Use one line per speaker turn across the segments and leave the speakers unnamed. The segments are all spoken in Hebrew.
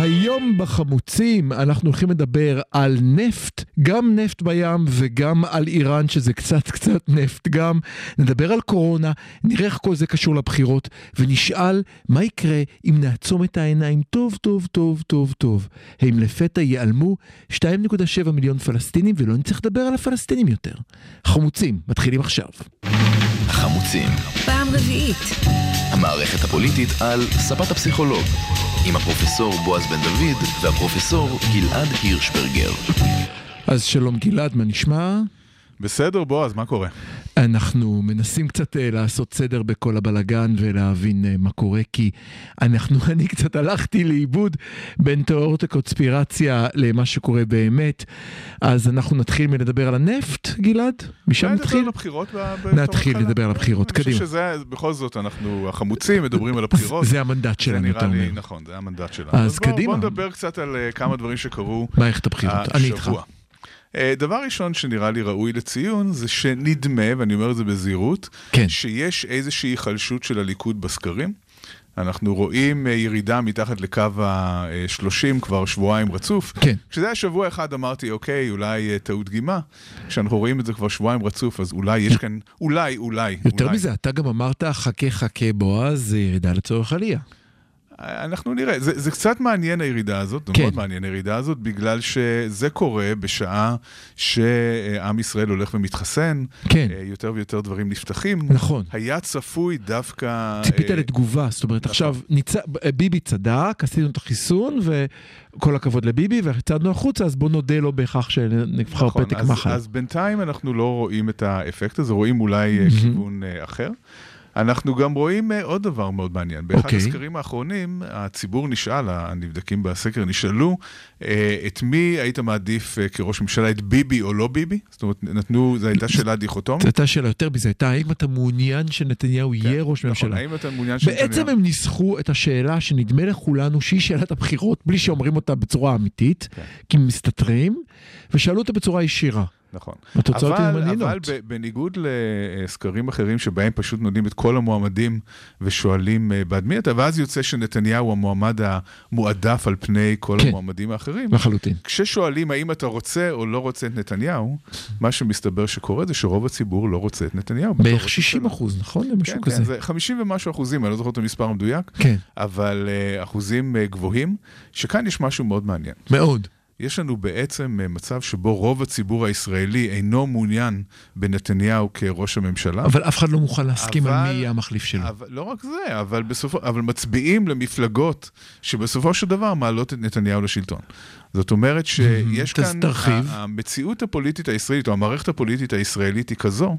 היום בחמוצים אנחנו הולכים לדבר על נפט, גם נפט בים וגם על איראן שזה קצת קצת נפט גם. נדבר על קורונה, נראה איך כל זה קשור לבחירות, ונשאל מה יקרה אם נעצום את העיניים טוב טוב טוב טוב טוב. האם לפתע ייעלמו 2.7 מיליון פלסטינים ולא נצטרך לדבר על הפלסטינים יותר. חמוצים, מתחילים עכשיו.
החמוצים.
פעם רביעית.
המערכת הפוליטית על ספת הפסיכולוג. עם הפרופסור בועז בן דוד והפרופסור גלעד הירשברגר.
אז שלום גלעד, מה נשמע?
בסדר, בועז, מה קורה?
אנחנו מנסים קצת uh, לעשות סדר בכל הבלגן ולהבין uh, מה קורה, כי אנחנו, אני קצת הלכתי לאיבוד בין תיאוריות הקונספירציה למה שקורה באמת. אז אנחנו נתחיל מלדבר על הנפט, גלעד? משם נתחיל?
על הבחירות
נתחיל. לדבר על הבחירות,
אני
קדימה.
חושב שזה, בכל זאת, אנחנו החמוצים, מדברים על הבחירות.
זה המנדט
זה
שלנו,
נראה
אתה
לי,
אומר.
נכון, זה המנדט שלנו.
אז קדימה.
בוא נדבר קצת על אה, כמה דברים שקרו
מערכת הבחירות, אני איתך.
אה, דבר ראשון שנראה לי ראוי לציון זה שנדמה, ואני אומר את זה בזהירות,
כן.
שיש איזושהי היחלשות של הליכוד בסקרים. אנחנו רואים אה, ירידה מתחת לקו ה-30 כבר שבועיים רצוף.
כן.
כשזה היה שבוע אחד אמרתי, אוקיי, אולי אה, טעות דגימה. כשאנחנו רואים את זה כבר שבועיים רצוף, אז אולי יש כאן, אולי, אולי,
יותר
אולי.
מזה, אתה גם אמרת, חכה חכה בועז, זה ירידה לצורך עלייה.
אנחנו נראה, זה, זה קצת מעניין הירידה הזאת, זה
כן.
מאוד מעניין הירידה הזאת, בגלל שזה קורה בשעה שעם ישראל הולך ומתחסן,
כן.
אה, יותר ויותר דברים נפתחים.
נכון.
היה צפוי דווקא...
ציפית
אה,
לתגובה, זאת אומרת
נכון.
עכשיו ניצ... ביבי צדק, עשינו את החיסון וכל הכבוד לביבי ויצאנו החוצה, אז בוא נודה לו בכך שנבחר
נכון,
פתק מחל.
אז בינתיים אנחנו לא רואים את האפקט הזה, רואים אולי אה,
מהמם.
כיוון אה, אחר. אנחנו גם רואים אה, עוד דבר מאוד מעניין. באחד
אוקיי.
הסקרים האחרונים, הציבור נשאל, הנבדקים בסקר נשאלו, אה, את מי היית מעדיף אה, כראש ממשלה, את ביבי או לא ביבי? זאת אומרת, נתנו, זו הייתה שאלה דיכוטומית.
זו הייתה שאלה יותר מזה, הייתה האם אתה מעוניין שנתניהו יהיה ראש
נכון,
ממשלה?
האם אתה מעוניין
בעצם
שנתניהו-
הם ניסחו את השאלה שנדמה לכולנו שהיא שאלת הבחירות, בלי שאומרים אותה בצורה אמיתית,
כן.
כי מסתתרים, ושאלו אותה בצורה ישירה.
נכון.
התוצאות
אבל,
מעניינות.
אבל בניגוד לסקרים אחרים שבהם פשוט נותנים את כל המועמדים ושואלים אה, בעד מי אתה, ואז יוצא שנתניהו המועמד המועדף על פני כל
כן.
המועמדים האחרים.
לחלוטין.
כששואלים האם אתה רוצה או לא רוצה את נתניהו, מה שמסתבר שקורה זה שרוב הציבור לא רוצה את נתניהו. בתור
בערך
ראש
60
ממשלה.
אחוז, נכון?
כן,
משהו
כן,
כזה.
זה 50 ומשהו אחוזים, אני לא זוכר את המספר המדויק,
כן,
אבל אה, אחוזים אה, גבוהים, שכאן יש משהו מאוד מעניין.
מאוד.
יש לנו בעצם אה, מצב שבו רוב הציבור הישראלי אינו מעוניין בנתניהו כראש הממשלה.
אבל אף אחד לא מוכן להסכים על
אבל-
מי יהיה המחליף שלו.
אבל, לא רק זה, אבל, בסופו, אבל מצביעים למפלגות שבסופו של דבר מעלות את נתניהו לשלטון. זאת אומרת שיש
אז
כאן,
תרחיב.
המציאות הפוליטית הישראלית, או המערכת הפוליטית הישראלית היא כזו,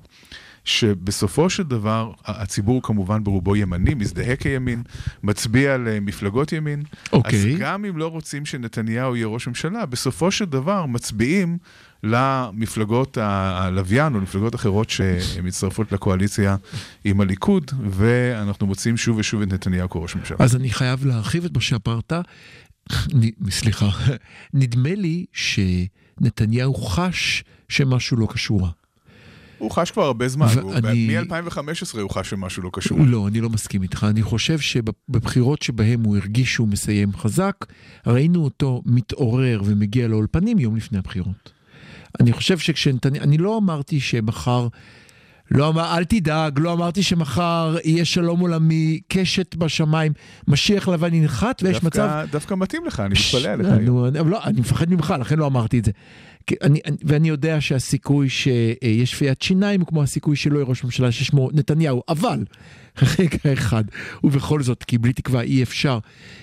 שבסופו של דבר הציבור כמובן ברובו ימני, מזדהה כימין, מצביע למפלגות ימין.
אוקיי.
אז גם אם לא רוצים שנתניהו יהיה ראש ממשלה, בסופו של דבר מצביעים למפלגות הלוויין או למפלגות אחרות שמצטרפות לקואליציה עם הליכוד, ואנחנו מוצאים שוב ושוב את נתניהו כראש ממשלה.
אז אני חייב להרחיב את מה שאמרת. סליחה, נדמה לי שנתניהו חש שמשהו לא קשור.
הוא חש כבר הרבה זמן,
ואני-
מ-2015 הוא חש שמשהו לא קשור.
לא, אני לא מסכים איתך. אני חושב שבבחירות שבהם הוא הרגיש שהוא מסיים חזק, ראינו אותו מתעורר ומגיע לאולפנים יום לפני הבחירות. אני חושב שכשנתניהו, אני לא אמרתי שמחר, לא אמר, אל תדאג, לא אמרתי שמחר יהיה שלום עולמי, קשת בשמיים, משיח לבן ינחת, ויש
דווקא-
מצב...
דווקא מתאים לך, אני מתפלא עליך
אבל לא, אני מפחד ממך, לכן לא אמרתי את זה. אני, אני- ואני יודע שהסיכוי שיש פיית שיניים הוא כמו הסיכוי שלא יהיה ראש ממשלה ששמו נתניהו, אבל רגע אחד, ובכל זאת, כי בלי תקווה אי אפשר.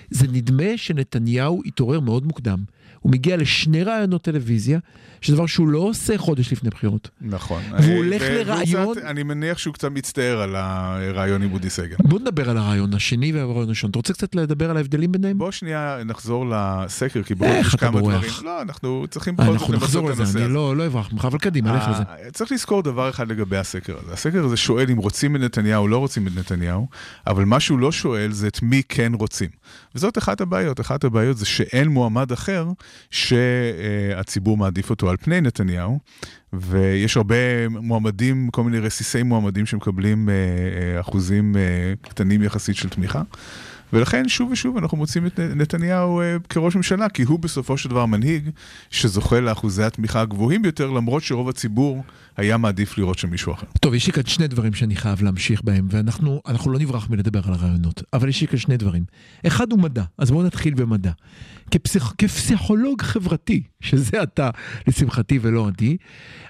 זה נדמה שנתניהו התעורר מאוד מוקדם. הוא מגיע לשני ראיונות טלוויזיה, שזה דבר שהוא לא עושה חודש לפני בחירות.
נכון.
והוא
אה,
הולך לראיון-
אני מניח שהוא קצת מצטער על הרעיון עם אודי סגל.
בוא נדבר על הרעיון השני והרעיון הראשון. אתה רוצה קצת לדבר על ההבדלים ביניהם?
בוא שנייה נחזור לסקר, כי
איך
יש כמה
בורח?
דברים. לא, אנחנו צריכים
אה,
בכל זאת
נחזור
את
לזה,
הנושא
אני
הזה.
לא לא אברח ממך, אבל קדימה, לך.
אה, צריך לזכור דבר אחד לגבי הסקר הזה. הסקר הזה שואל אם רוצים את נתניהו או לא רוצים את נתניהו, אבל מה שהוא לא שואל זה את מי כן רוצים. וזאת אחת הבעיות. אחת הבעיות זה שאין מועמד אחר שהציבור מעדיף אותו על פני נתניהו, ויש הרבה מועמדים, כל מיני רסיסי מועמדים שמקבלים אה, אה, אחוזים אה, קטנים יחסית של תמיכה. ולכן שוב ושוב אנחנו מוצאים את נתניהו אה, כראש ממשלה, כי הוא בסופו של דבר מנהיג שזוכה לאחוזי התמיכה הגבוהים ביותר, למרות שרוב הציבור היה מעדיף לראות שם מישהו אחר.
טוב, יש לי כאן שני דברים שאני חייב להמשיך בהם, ואנחנו אנחנו לא נברח מלדבר על הרעיונות, אבל יש לי כאן שני דברים. אחד הוא מדע, אז בואו נתחיל במדע. כפסיכ... כפסיכולוג חברתי, שזה אתה, לשמחתי ולא אני,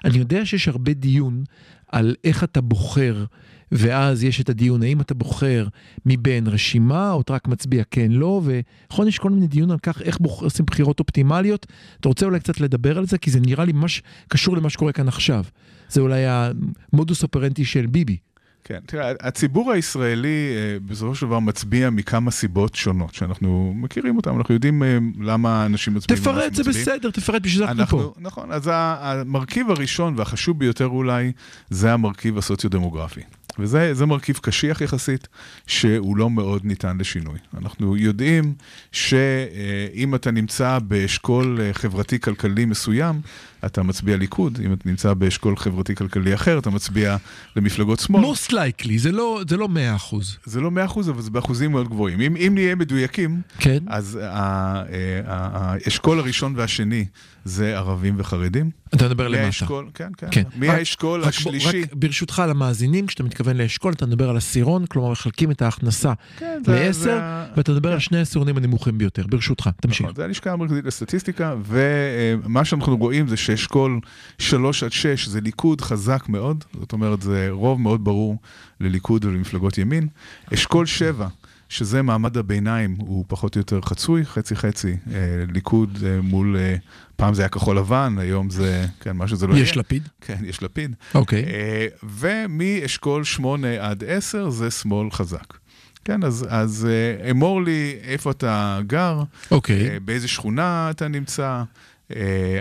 אני יודע שיש הרבה דיון על איך אתה בוחר, ואז יש את הדיון האם אתה בוחר מבין רשימה, או אתה רק מצביע כן, לא, ונכון, יש כל מיני דיון על כך איך בוח... עושים בחירות אופטימליות. אתה רוצה אולי קצת לדבר על זה? כי זה נראה לי ממש קשור למה שקורה כאן עכשיו. זה אולי המודוס אופרנטי של ביבי.
כן, תראה, הציבור הישראלי אה, בסופו של דבר מצביע מכמה סיבות שונות, שאנחנו מכירים אותן, אנחנו יודעים אה, למה אנשים מצביעים.
תפרט, זה
שמצביעים.
בסדר, תפרט בשביל זה אנחנו פה.
נכון, אז המרכיב הראשון והחשוב ביותר אולי, זה המרכיב הסוציו-דמוגרפי. וזה זה מרכיב קשיח יחסית, שהוא לא מאוד ניתן לשינוי. אנחנו יודעים שאם אתה נמצא באשכול אה, חברתי-כלכלי מסוים, אתה מצביע ליכוד, אם אתה נמצא באשכול חברתי-כלכלי אחר, אתה מצביע למפלגות שמאל.
most likely, זה לא, זה לא 100%.
זה לא 100%, אבל זה באחוזים מאוד גבוהים. אם, אם נהיה מדויקים,
כן.
אז ה- ה- ה- האשכול הראשון והשני זה ערבים וחרדים.
אתה מדבר למטה.
מהאשכול, כן, כן.
כן.
מהאשכול השלישי.
רק ברשותך למאזינים, כשאתה מתכוון לאשכול, אתה מדבר על עשירון, כלומר מחלקים את ההכנסה
כן,
לעשר, ואתה מדבר על שני העשירונים הנמוכים ביותר. ברשותך, תמשיך.
נכון, זה הלשכה המרכזית לסטטיסטיקה, ומה שאנחנו רואים זה שאשכול 3 עד 6 זה ליכוד חזק מאוד, זאת אומרת זה רוב מאוד ברור לליכוד ולמפלגות ימין. אשכול 7, שזה מעמד הביניים, הוא פחות או יותר חצוי, חצי חצי, אה, ליכוד אה, מול, אה, פעם זה היה כחול לבן, היום זה, כן, מה שזה לא יהיה.
יש לפיד?
כן, יש לפיד.
אוקיי.
אה, ומאשכול 8 עד 10 זה שמאל חזק. כן, אז, אז אה, אמור לי איפה אתה גר,
אוקיי.
אה, באיזה שכונה אתה נמצא,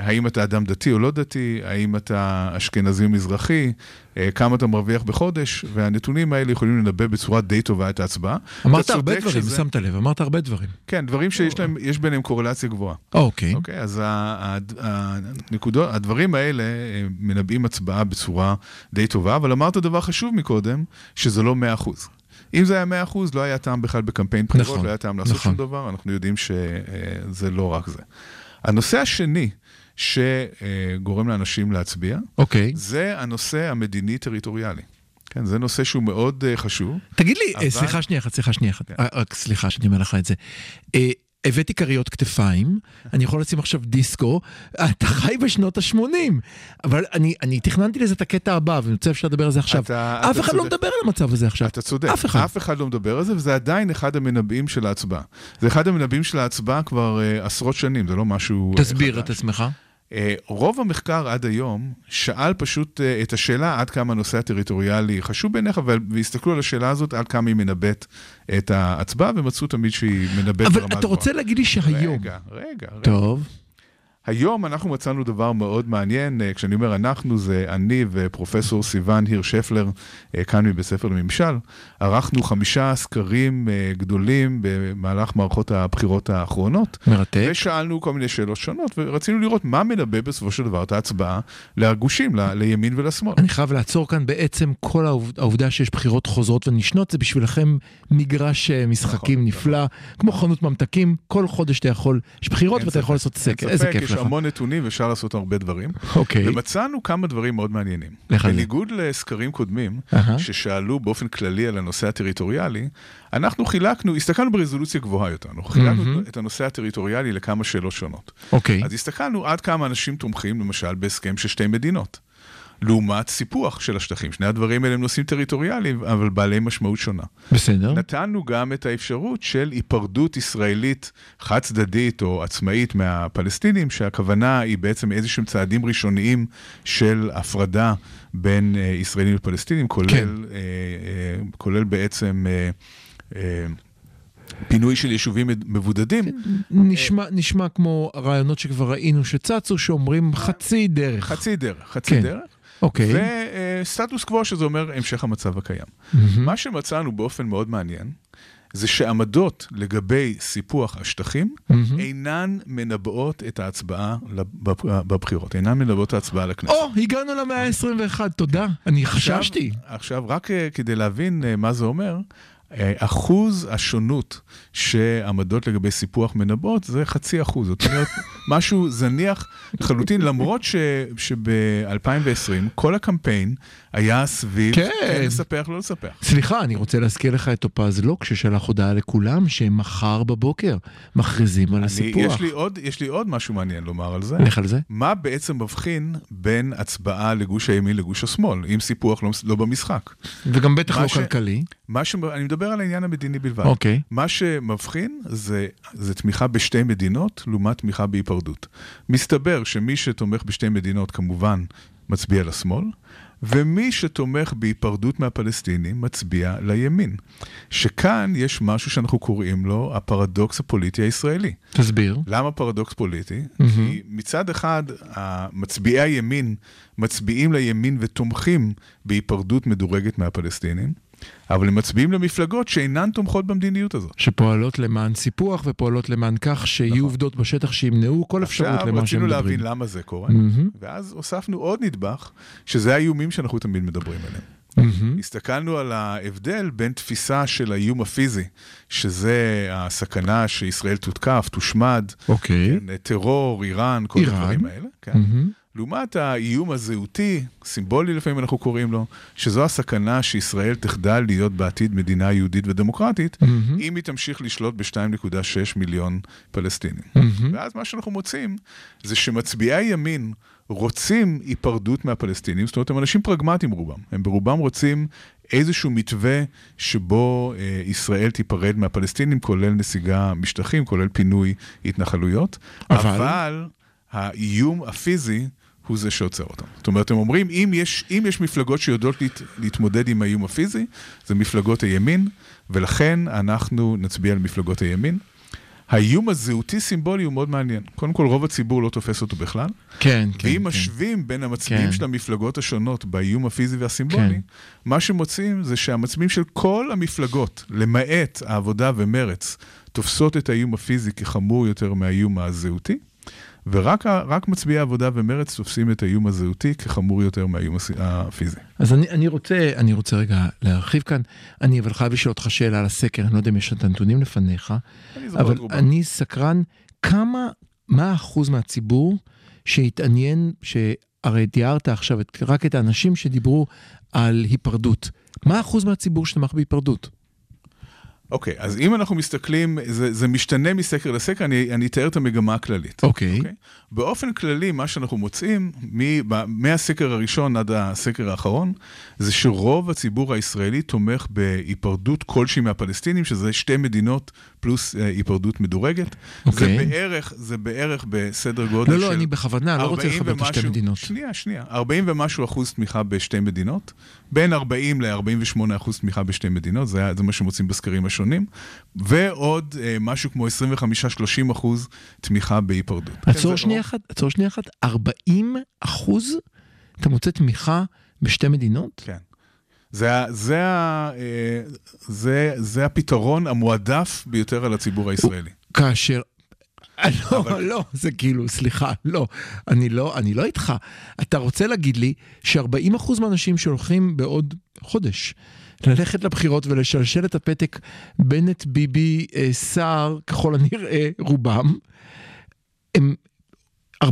האם אתה אדם דתי או לא דתי, האם אתה אשכנזי או מזרחי, אה, כמה אתה מרוויח בחודש, והנתונים האלה יכולים לנבא בצורה די טובה את ההצבעה.
אמרת הרבה דברים,
שזה-
שמת לב, אמרת הרבה דברים.
כן, דברים שיש להם, יש ביניהם קורלציה גבוהה.
אוקיי.
אוקיי, אז הנקודות, הדברים האלה אה, מנבאים הצבעה בצורה די טובה, אבל אמרת דבר חשוב מקודם, שזה לא 100%. אם זה היה 100%, לא היה טעם בכלל בקמפיין בחירות,
נכון,
לא היה טעם לעשות
נכון.
שום דבר, אנחנו יודעים שזה לא רק זה. הנושא השני שגורם לאנשים להצביע,
אוקיי.
זה הנושא המדיני-טריטוריאלי. כן, זה נושא שהוא מאוד אה, חשוב.
תגיד לי, אה,
אבל-
סליחה שנייה אחת, סליחה שנייה אחת.
כן.
אה, רק סליחה שאני אומר לך את זה. הבאתי כריות כתפיים, אני יכול לשים עכשיו דיסקו, אתה חי בשנות ה-80, אבל אני, אני תכננתי לזה את הקטע הבא, ואני רוצה אפשר לדבר על זה עכשיו.
אתה-
אף
אתה
אחד לא
צודק.
מדבר על המצב הזה עכשיו.
אתה צודק,
אף אחד.
אף אחד לא מדבר על זה, וזה עדיין אחד המנבאים של ההצבעה. זה אחד המנבאים של ההצבעה כבר uh, עשרות שנים, זה לא משהו... אה,
תסביר את
חדש.
עצמך.
Uh, רוב המחקר עד היום שאל פשוט uh, את השאלה עד כמה הנושא הטריטוריאלי חשוב בעיניך, אבל- והסתכלו על השאלה הזאת עד כמה היא מנבאת את ההצבעה, ומצאו תמיד שהיא מנבאת ברמה
אבל
גבוהה.
אתה רוצה להגיד לי שהיום...
רגע, רגע, רגע.
טוב.
היום אנחנו מצאנו דבר מאוד מעניין, אה, כשאני אומר אנחנו, זה אני ופרופסור סיון היר שפלר, אה, כאן מבית ספר לממשל. ערכנו חמישה סקרים אה, גדולים במהלך מערכות הבחירות האחרונות,
מרתק.
ושאלנו כל מיני שאלות שונות, ורצינו לראות מה מנבא בסופו של דבר את ההצבעה לגושים, ל- לימין ולשמאל.
אני חייב לעצור כאן בעצם כל העובד- העובדה שיש בחירות חוזרות ונשנות, זה בשבילכם מגרש משחקים
נכון,
נפלא, כמו חנות ממתקים, כל חודש אתה יכול, יש בחירות ואתה יכול לעשות סקר, איזה כיף לך.
המון נתונים ואפשר לעשות הרבה דברים.
אוקיי.
ומצאנו כמה דברים מאוד מעניינים. בניגוד לסקרים קודמים,
אהה.
ששאלו באופן כללי על הנושא הטריטוריאלי, אנחנו חילקנו, הסתכלנו ברזולוציה גבוהה יותר, אנחנו חילקנו. את הנושא הטריטוריאלי לכמה שאלות שונות.
אוקיי.
אז הסתכלנו עד כמה אנשים תומכים, למשל, בהסכם של שתי מדינות. לעומת סיפוח של השטחים. שני הדברים האלה הם נושאים טריטוריאליים, אבל בעלי משמעות שונה.
בסדר.
נתנו גם את האפשרות של היפרדות ישראלית חד צדדית או עצמאית מהפלסטינים, שהכוונה היא בעצם איזשהם צעדים ראשוניים של הפרדה בין אה, ישראלים לפלסטינים, כולל,
כן.
אה, אה, כולל בעצם... אה, אה, פינוי של יישובים מבודדים.
נשמע, נשמע כמו רעיונות שכבר ראינו שצצו, שאומרים חצי דרך.
חצי דרך, חצי
כן.
דרך.
אוקיי.
וסטטוס קוו, שזה אומר המשך המצב הקיים.
מהמם.
מה שמצאנו באופן מאוד מעניין, זה שעמדות לגבי סיפוח השטחים
מהמם.
אינן מנבאות את ההצבעה בבחירות, אינן מנבאות את ההצבעה לכנסת.
או, הגענו למאה ה-21, תודה. אני חששתי.
עכשיו, עכשיו, רק אה, כדי להבין אה, מה זה אומר, אחוז השונות שעמדות לגבי סיפוח מנבאות זה חצי אחוז, זאת אומרת, משהו זניח לחלוטין, למרות שב-2020 כל הקמפיין היה סביב
כן.
כן לספח, לא לספח.
סליחה, אני רוצה להזכיר לך את טופז לוק ששלח הודעה לכולם שמחר בבוקר מכריזים על
אני,
הסיפוח.
יש, לי עוד, יש לי עוד משהו מעניין לומר על זה.
לך על זה?
מה בעצם מבחין בין הצבעה לגוש הימין לגוש השמאל, אם סיפוח לא, לא במשחק?
וגם בטח לא
ש-
כלכלי.
מה ש... אני מדבר על העניין המדיני בלבד.
אוקיי.
מה שמבחין זה, זה תמיכה בשתי מדינות לעומת תמיכה בהיפרדות. מסתבר שמי שתומך בשתי מדינות כמובן מצביע לשמאל, ומי שתומך בהיפרדות מהפלסטינים מצביע לימין. שכאן יש משהו שאנחנו קוראים לו הפרדוקס הפוליטי הישראלי.
תסביר.
למה פרדוקס פוליטי?
מהמם.
כי מצד אחד, מצביעי הימין מצביעים לימין ותומכים בהיפרדות מדורגת מהפלסטינים, אבל הם מצביעים למפלגות שאינן תומכות במדיניות הזאת.
שפועלות למען סיפוח ופועלות למען כך שיהיו עובדות בשטח שימנעו כל אפשרות
נכון. עכשיו
למה
רצינו
שהם
להבין
מדברים.
למה זה קורה,
מהמם.
ואז הוספנו עוד נדבך, שזה האיומים שאנחנו תמיד מדברים עליהם.
מהמם.
הסתכלנו על ההבדל בין תפיסה של האיום הפיזי, שזה הסכנה שישראל תותקף, תושמד,
אוקיי.
כן, טרור, איראן, כל
איראן.
הדברים האלה. כן.
מהמם.
לעומת האיום הזהותי, סימבולי לפעמים אנחנו קוראים לו, שזו הסכנה שישראל תחדל להיות בעתיד מדינה יהודית ודמוקרטית,
מהמם.
אם היא תמשיך לשלוט ב-2.6 מיליון פלסטינים.
מהמם.
ואז מה שאנחנו מוצאים, זה שמצביעי הימין רוצים היפרדות מהפלסטינים, זאת אומרת, הם אנשים פרגמטיים רובם. הם ברובם רוצים איזשהו מתווה שבו אה, ישראל תיפרד מהפלסטינים, כולל נסיגה משטחים, כולל פינוי התנחלויות.
אבל?
אבל האיום הפיזי הוא זה שעוצר אותם. זאת אומרת, הם אומרים, אם יש, אם יש מפלגות שיודעות להת, להתמודד עם האיום הפיזי, זה מפלגות הימין, ולכן אנחנו נצביע על מפלגות הימין. האיום הזהותי-סימבולי הוא מאוד מעניין. קודם כל, רוב הציבור לא תופס אותו בכלל.
כן, כן.
ואם
כן.
משווים בין המצביעים
כן.
של המפלגות השונות באיום הפיזי והסימבולי,
כן.
מה שמוצאים זה שהמצביעים של כל המפלגות, למעט העבודה ומרץ, תופסות את האיום הפיזי כחמור יותר מהאיום הזהותי, ורק מצביעי העבודה ומרץ תופסים את האיום הזהותי כחמור יותר מהאיום הפיזי.
אז אני, אני רוצה, אני רוצה רגע להרחיב כאן. אני אבל חייב לשאול אותך שאלה על הסקר, אני לא יודע אם יש את הנתונים לפניך,
אני
אבל
את רובם.
אני סקרן, כמה, מה האחוז מהציבור שהתעניין, שהרי תיארת עכשיו רק את האנשים שדיברו על היפרדות. מה האחוז מהציבור שתמך בהיפרדות?
אוקיי, אז אם אנחנו מסתכלים, זה, זה משתנה מסקר לסקר, אני, אני אתאר את המגמה הכללית.
אוקיי.
אוקיי? באופן כללי, מה שאנחנו מוצאים, מ- ב- מהסקר הראשון עד הסקר האחרון, זה שרוב הציבור הישראלי תומך בהיפרדות כלשהי מהפלסטינים, שזה שתי מדינות פלוס אה, היפרדות מדורגת.
אוקיי.
זה בערך, זה בערך בסדר גודל
לא,
של...
לא, אני בכוונה לא רוצה
40
לחבר את השתי
ומשהו-
מדינות.
שנייה, שנייה. 40 ומשהו אחוז תמיכה בשתי מדינות, בין 40 ל-48 אחוז תמיכה בשתי מדינות, זה, היה- זה מה שמוצאים בסקרים השונים, ועוד אה, משהו כמו 25-30 אחוז תמיכה בהיפרדות. כן,
עצור
זה
שנייה. אחת, עצור שנייה אחת, 40 אחוז אתה מוצא תמיכה בשתי מדינות?
כן. זה, זה, ה- אה, זה, זה הפתרון המועדף ביותר על הציבור הישראלי.
כאשר... לא, לא, זה כאילו, סליחה, לא, אני לא, אני לא איתך. אתה רוצה להגיד לי ש-40% מהאנשים שהולכים בעוד חודש ללכת לבחירות ולשלשל את הפתק בנט, ביבי, אה, סער, ככל הנראה, רובם, הם, 40%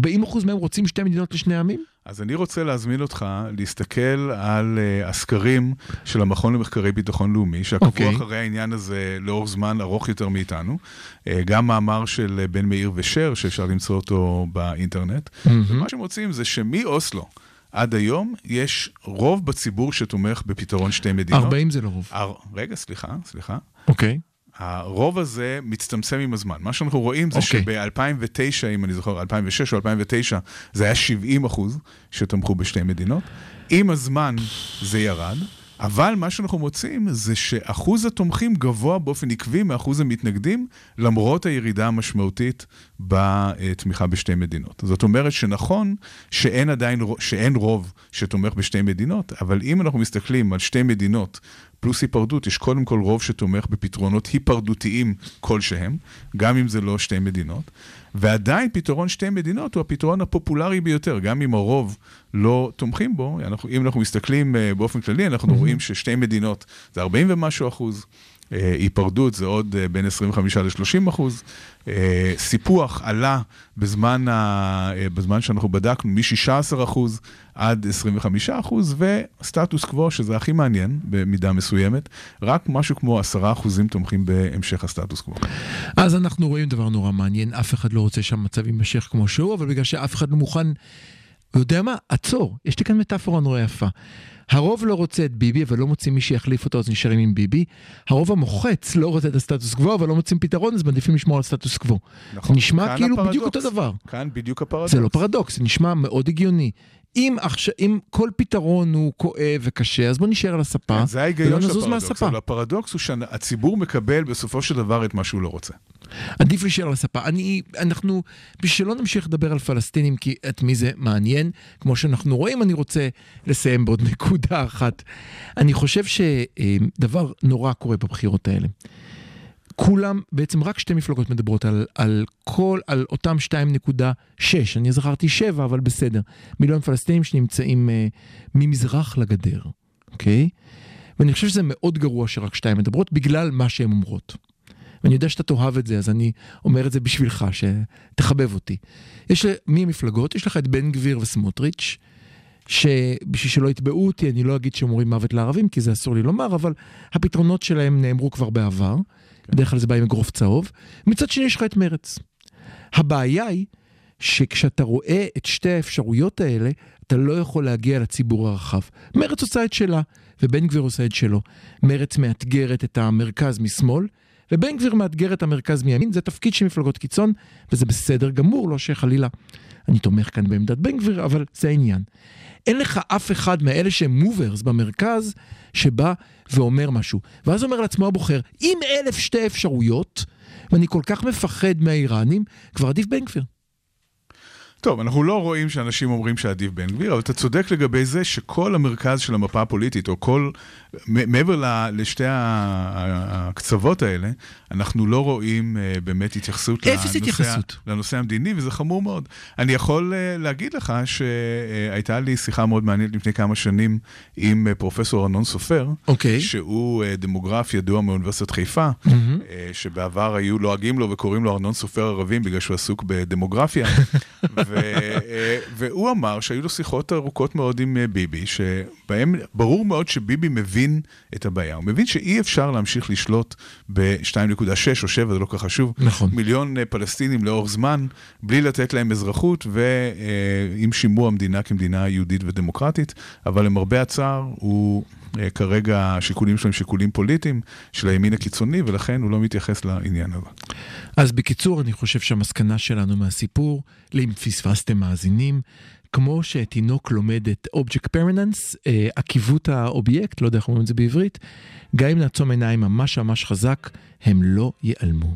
מהם רוצים שתי מדינות לשני עמים?
אז אני רוצה להזמין אותך להסתכל על uh, הסקרים של המכון למחקרי ביטחון לאומי, שעקבו
אוקיי.
אחרי העניין הזה לאורך זמן ארוך יותר מאיתנו. Uh, גם מאמר של uh, בן מאיר ושר, שאפשר למצוא אותו באינטרנט. מה שמוצאים זה שמאוסלו עד היום יש רוב בציבור שתומך בפתרון שתי מדינות.
40 זה לא רוב.
הר... רגע, סליחה, סליחה.
אוקיי.
הרוב הזה מצטמצם עם הזמן. מה שאנחנו רואים זה
אוקיי.
שב-2009, אם אני זוכר, 2006 או 2009, זה היה 70 אחוז שתמכו בשתי מדינות. עם הזמן זה ירד, אבל מה שאנחנו מוצאים זה שאחוז התומכים גבוה באופן עקבי מאחוז המתנגדים, למרות הירידה המשמעותית בתמיכה בשתי מדינות. זאת אומרת שנכון שאין עדיין, שאין רוב שתומך בשתי מדינות, אבל אם אנחנו מסתכלים על שתי מדינות פלוס היפרדות, יש קודם כל רוב שתומך בפתרונות היפרדותיים כלשהם, גם אם זה לא שתי מדינות. ועדיין פתרון שתי מדינות הוא הפתרון הפופולרי ביותר, גם אם הרוב לא תומכים בו. אנחנו, אם אנחנו מסתכלים uh, באופן כללי, אנחנו. רואים ששתי מדינות זה 40 ומשהו אחוז. אה, היפרדות זה עוד אה, בין 25 ל-30 אחוז. אה, סיפוח עלה בזמן, ה... בזמן שאנחנו בדקנו מ-16 אחוז עד 25 אחוז, וסטטוס קוו, שזה הכי מעניין במידה מסוימת, רק משהו כמו 10 אחוזים תומכים בהמשך הסטטוס קוו.
אז אנחנו רואים דבר נורא מעניין, אף אחד לא רוצה שהמצב יימשך כמו שהוא, אבל בגלל שאף אחד לא מוכן, יודע מה? עצור, יש לי כאן מטאפורה נורא יפה. הרוב לא רוצה את ביבי, אבל לא מוצאים מי שיחליף אותו, אז נשארים עם ביבי. הרוב המוחץ לא רוצה את הסטטוס קוו, אבל לא מוצאים פתרון, אז מעדיפים לשמור על סטטוס קוו. נכון. נשמע כאילו הפרדוקס. בדיוק אותו דבר.
כאן בדיוק הפרדוקס.
זה לא פרדוקס, זה נשמע מאוד הגיוני. אם, עכשיו, אם כל פתרון הוא כואב וקשה, אז בוא נשאר על הספה,
כן, זה ההיגיון של הפרדוקס, אבל הפרדוקס הוא שהציבור מקבל בסופו של דבר את מה שהוא לא רוצה.
עדיף להישאר על הספה. אני, אנחנו, בשביל שלא נמשיך לדבר על פלסטינים, כי את מי זה מעניין, כמו שאנחנו רואים, אני רוצה לסיים בעוד נקודה אחת. אני חושב שדבר נורא קורה בבחירות האלה. כולם, בעצם רק שתי מפלגות מדברות על, על כל, על אותם 2.6, אני זכרתי 7, אבל בסדר. מיליון פלסטינים שנמצאים uh, ממזרח לגדר, אוקיי? ואני חושב שזה מאוד גרוע שרק שתיים מדברות, בגלל מה שהן אומרות. ואני יודע שאתה תאהב את זה, אז אני אומר את זה בשבילך, שתחבב אותי. יש מי המפלגות? יש לך את בן גביר וסמוטריץ', שבשביל שלא יתבעו אותי, אני לא אגיד שהם אומרים מוות לערבים, כי זה אסור לי לומר, אבל הפתרונות שלהם נאמרו כבר בעבר. בדרך כלל זה בא עם אגרוף צהוב. מצד שני יש לך את מרץ. הבעיה היא שכשאתה רואה את שתי האפשרויות האלה, אתה לא יכול להגיע לציבור הרחב. מרץ עושה את שלה, ובן גביר עושה את שלו. מרץ מאתגרת את המרכז משמאל, ובן גביר מאתגר את המרכז מימין, זה תפקיד של מפלגות קיצון, וזה בסדר גמור, לא שחלילה אני תומך כאן בעמדת בן גביר, אבל זה העניין. אין לך אף אחד מאלה שהם מוברס במרכז, שבא ואומר משהו. ואז אומר לעצמו הבוחר, אם אלף שתי אפשרויות, ואני כל כך מפחד מהאיראנים, כבר עדיף בן גביר.
טוב, אנחנו לא רואים שאנשים אומרים שעדיף בן גביר, אבל אתה צודק לגבי זה שכל המרכז של המפה הפוליטית, או כל, מעבר לשתי הקצוות האלה, אנחנו לא רואים uh, באמת התייחסות
לנושא, התייחסות
לנושא המדיני, וזה חמור מאוד. אני יכול uh, להגיד לך שהייתה לי שיחה מאוד מעניינת לפני כמה שנים עם פרופסור ארנון סופר,
okay. אוקיי.
שהוא דמוגרף ידוע מאוניברסיטת חיפה, mm-hmm. שבעבר היו לועגים לו וקוראים לו ארנון סופר ערבים בגלל שהוא עסוק בדמוגרפיה. אה, והוא אמר שהיו לו שיחות ארוכות מאוד עם אה, ביבי, שבהם ברור מאוד שביבי מבין את הבעיה. הוא מבין שאי אפשר להמשיך לשלוט ב-2.6 או 7, זה לא כל כך חשוב,
נכון.
מיליון אה, פלסטינים לאורך זמן, בלי לתת להם אזרחות, ועם שימור המדינה כמדינה יהודית ודמוקרטית, אבל למרבה הצער, הוא... כרגע השיקולים שלו הם שיקולים פוליטיים של הימין הקיצוני, ולכן הוא לא מתייחס לעניין הזה.
אז בקיצור, אני חושב שהמסקנה שלנו מהסיפור, אם פספסתם מאזינים, כמו שתינוק לומד את object permanence, אה, עקיבות האובייקט, לא יודע איך אומרים את זה בעברית, גם אם נעצום עיניים ממש ממש חזק, הם לא ייעלמו.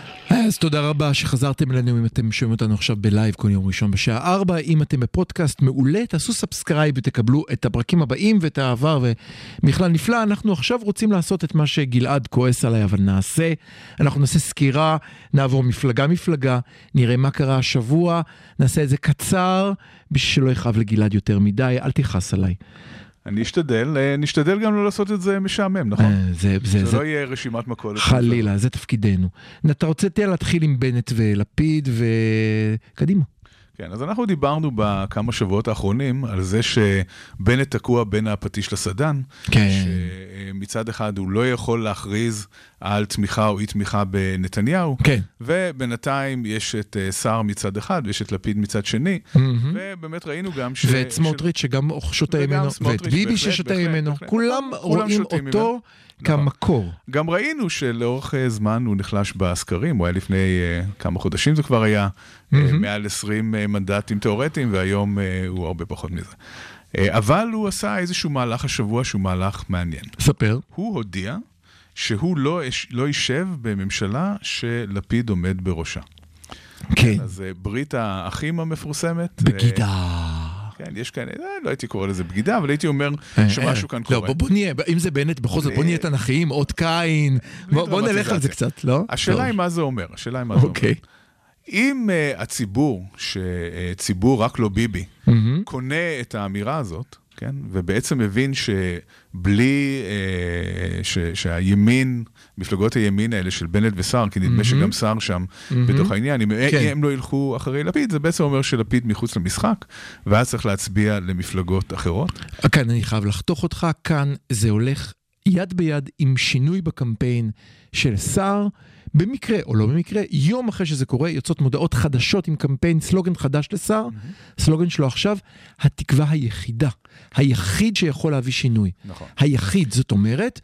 אז תודה רבה שחזרתם אלינו אם אתם שומעים אותנו עכשיו ב live כל יום ראשון בשעה 4. אם אתם בפודקאסט מעולה, תעשו subscribe ותקבלו את הפרקים הבאים ואת העבר והכל נפלא. אנחנו עכשיו רוצים לעשות את מה שגלעד כועס עליי, אבל נעשה. אנחנו נעשה סקירה, נעבור מפלגה מפלגה, נראה מה קרה השבוע, נעשה את זה קצר, בשביל שלא יכאב לגלעד יותר מדי, אל תכעס עליי.
אני אשתדל, אה, נשתדל גם לא לעשות את זה משעמם, נכון? אה,
זה, זה,
זה, זה לא יהיה רשימת מכולת.
חלילה, זה תפקידנו. אתה רוצה להתחיל עם בנט ולפיד וקדימה.
כן, אז אנחנו דיברנו בכמה שבועות האחרונים על זה שבנט תקוע בין הפטיש לסדן.
כן.
שמצד אחד הוא לא יכול להכריז על תמיכה או אי תמיכה בנתניהו.
כן.
ובינתיים יש את אה, סער מצד אחד ויש את לפיד מצד שני.
מהמם.
ובאמת ראינו גם ש...
ואת סמוטריץ' שגם שותה ממנו, ואת ביבי ששותה ממנו. כולם
נכון, כולם
רואים אותו
ממנו.
כמקור.
גם ראינו שלאורך אה, זמן הוא נחלש בסקרים, הוא היה לפני אה, כמה חודשים זה כבר היה, אה,
מהמם.
מעל 20 אה, מנדטים תיאורטיים, והיום אה, הוא הרבה פחות מזה. אה, אבל הוא עשה איזשהו מהלך השבוע שהוא מהלך מעניין.
ספר.
הוא הודיע שהוא לא, לא יישב בממשלה שלפיד עומד בראשה.
כן.
אז אה, ברית האחים המפורסמת. אה,
בגידה.
כן, יש כאן, לא הייתי קורא לזה בגידה, אבל הייתי אומר שמשהו כאן
לא,
קורה.
בוא- בוא נהיה, אם זה בנט, בכל זאת, בוא נהיה תנכיים, אות קין. בוא נלך על זה. קצת, לא?
השאלה. היא מה זה אומר, השאלה היא מה זה אומר. אם uh, הציבור, שציבור רק לא ביבי,
מהמם.
קונה את האמירה הזאת, כן, ובעצם מבין שבלי, uh, ש, שהימין, מפלגות הימין האלה של בנט וסער, כי נדמה שגם סער שם בתוך העניין, אם
כן.
הם לא ילכו אחרי לפיד, זה בעצם אומר שלפיד מחוץ למשחק, ואז צריך להצביע למפלגות אחרות.
כאן אני חייב לחתוך אותך, כאן זה הולך יד ביד עם שינוי בקמפיין של סער. במקרה או לא במקרה, יום אחרי שזה קורה, יוצאות מודעות חדשות עם קמפיין, סלוגן חדש לסער. סלוגן שלו עכשיו, התקווה היחידה, היחיד שיכול להביא שינוי.
נכון.
היחיד, זאת אומרת,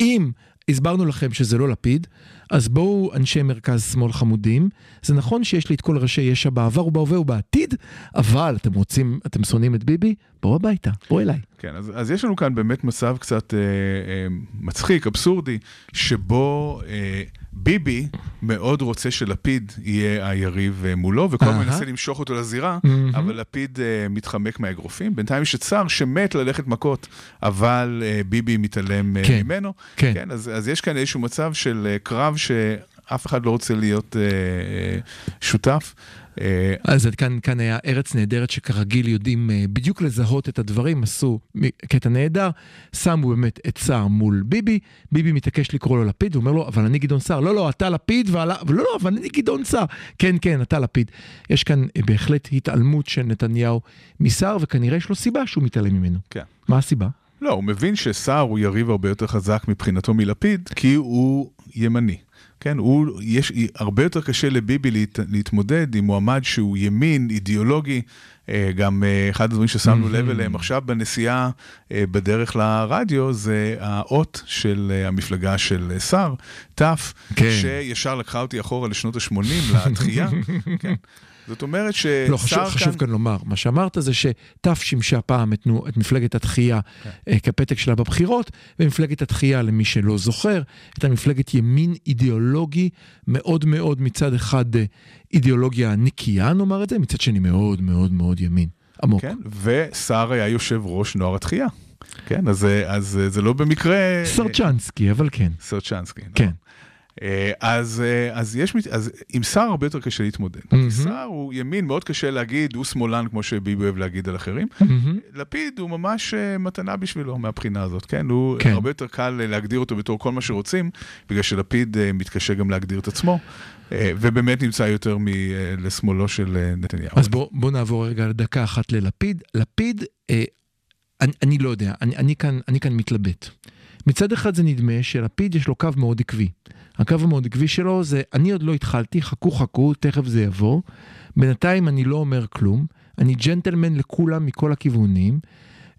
אם הסברנו לכם שזה לא לפיד, אז בואו אנשי מרכז שמאל חמודים, זה נכון שיש לי את כל ראשי יש"ע בעבר ובהווה ובעתיד, אבל אתם רוצים, אתם שונאים את ביבי? בואו הביתה, בואו אליי.
כן, אז, אז יש לנו כאן באמת מצב קצת אה, אה, מצחיק, אבסורדי, שבו אה, ביבי מאוד רוצה שלפיד יהיה היריב אה, מולו, וכל הזמן. מנסה למשוך אותו לזירה. אבל לפיד אה, מתחמק מהאגרופים. בינתיים יש את סער שמת ללכת מכות, אבל אה, ביבי מתעלם
כן,
ממנו.
כן.
כן, אז, יש כאן איזשהו מצב של קרב שאף אחד לא רוצה להיות אה, אה, שותף. אה,
אז כאן, כאן היה ארץ נהדרת שכרגיל יודעים אה, בדיוק לזהות את הדברים, עשו קטע נהדר, שמו באמת את סער מול ביבי, ביבי מתעקש לקרוא לו לפיד, הוא אומר לו, אבל אני גדעון סער, לא, לא, אתה לפיד, ועלה, ולא, לא, אבל אני גדעון סער, כן, כן, אתה לפיד. יש כאן בהחלט התעלמות של נתניהו מסער, וכנראה יש לו סיבה שהוא מתעלם ממנו.
כן.
מה הסיבה?
לא, הוא מבין שסער הוא יריב הרבה יותר חזק מבחינתו מלפיד, כי הוא ימני. כן, הוא, יש, הרבה יותר קשה לביבי להת, להתמודד עם מועמד שהוא ימין, אידיאולוגי. אה, גם אה, אחד הדברים ששמנו לב אליהם עכשיו בנסיעה אה, בדרך לרדיו, זה האות של המפלגה של סער, ת',
כן.
שישר לקחה אותי אחורה לשנות ה-80, לתחייה. כן. זאת אומרת
לא, חשוב,
שסער
חשוב
כאן...
כאן לומר, מה שאמרת זה שת' שימשה פעם את, נו- את מפלגת התחייה
כן.
אה, כפתק שלה בבחירות, ומפלגת התחייה, למי שלא זוכר, הייתה מפלגת ימין אידיאולוגי מאוד מאוד, מצד אחד אה, אידיאולוגיה נקייה, נאמר את זה, מצד שני מאוד מאוד מאוד ימין. עמוק.
כן, וסער היה יושב ראש נוער התחייה. כן, אז, זה- אז אה, זה לא במקרה...
סרצ'נסקי, אבל כן.
סרצ'נסקי. נכון.
כן.
אה, אז, אה, אז יש, אז עם סער הרבה יותר קשה להתמודד. כי סער הוא ימין, מאוד קשה להגיד, הוא שמאלן, כמו שביבי אוהב להגיד על אחרים.
מהמם.
לפיד הוא ממש אה, מתנה בשבילו מהבחינה הזאת, כן? הוא
כן.
הרבה יותר קל להגדיר אותו בתור כל מה שרוצים, בגלל שלפיד מתקשה גם להגדיר את עצמו, ובאמת נמצא יותר מ- לשמאלו של נתניהו.
אז בוא, בוא נעבור רגע לדקה אחת ללפיד. לפיד, אה, אני, אני לא יודע, אני, אני, כאן, אני כאן מתלבט. מצד אחד זה נדמה שלפיד יש לו קו מאוד עקבי. הקו המאוד עקבי שלו זה, אני עוד לא התחלתי, חכו חכו, תכף זה יבוא. בינתיים אני לא אומר כלום, אני ג'נטלמן לכולם מכל הכיוונים.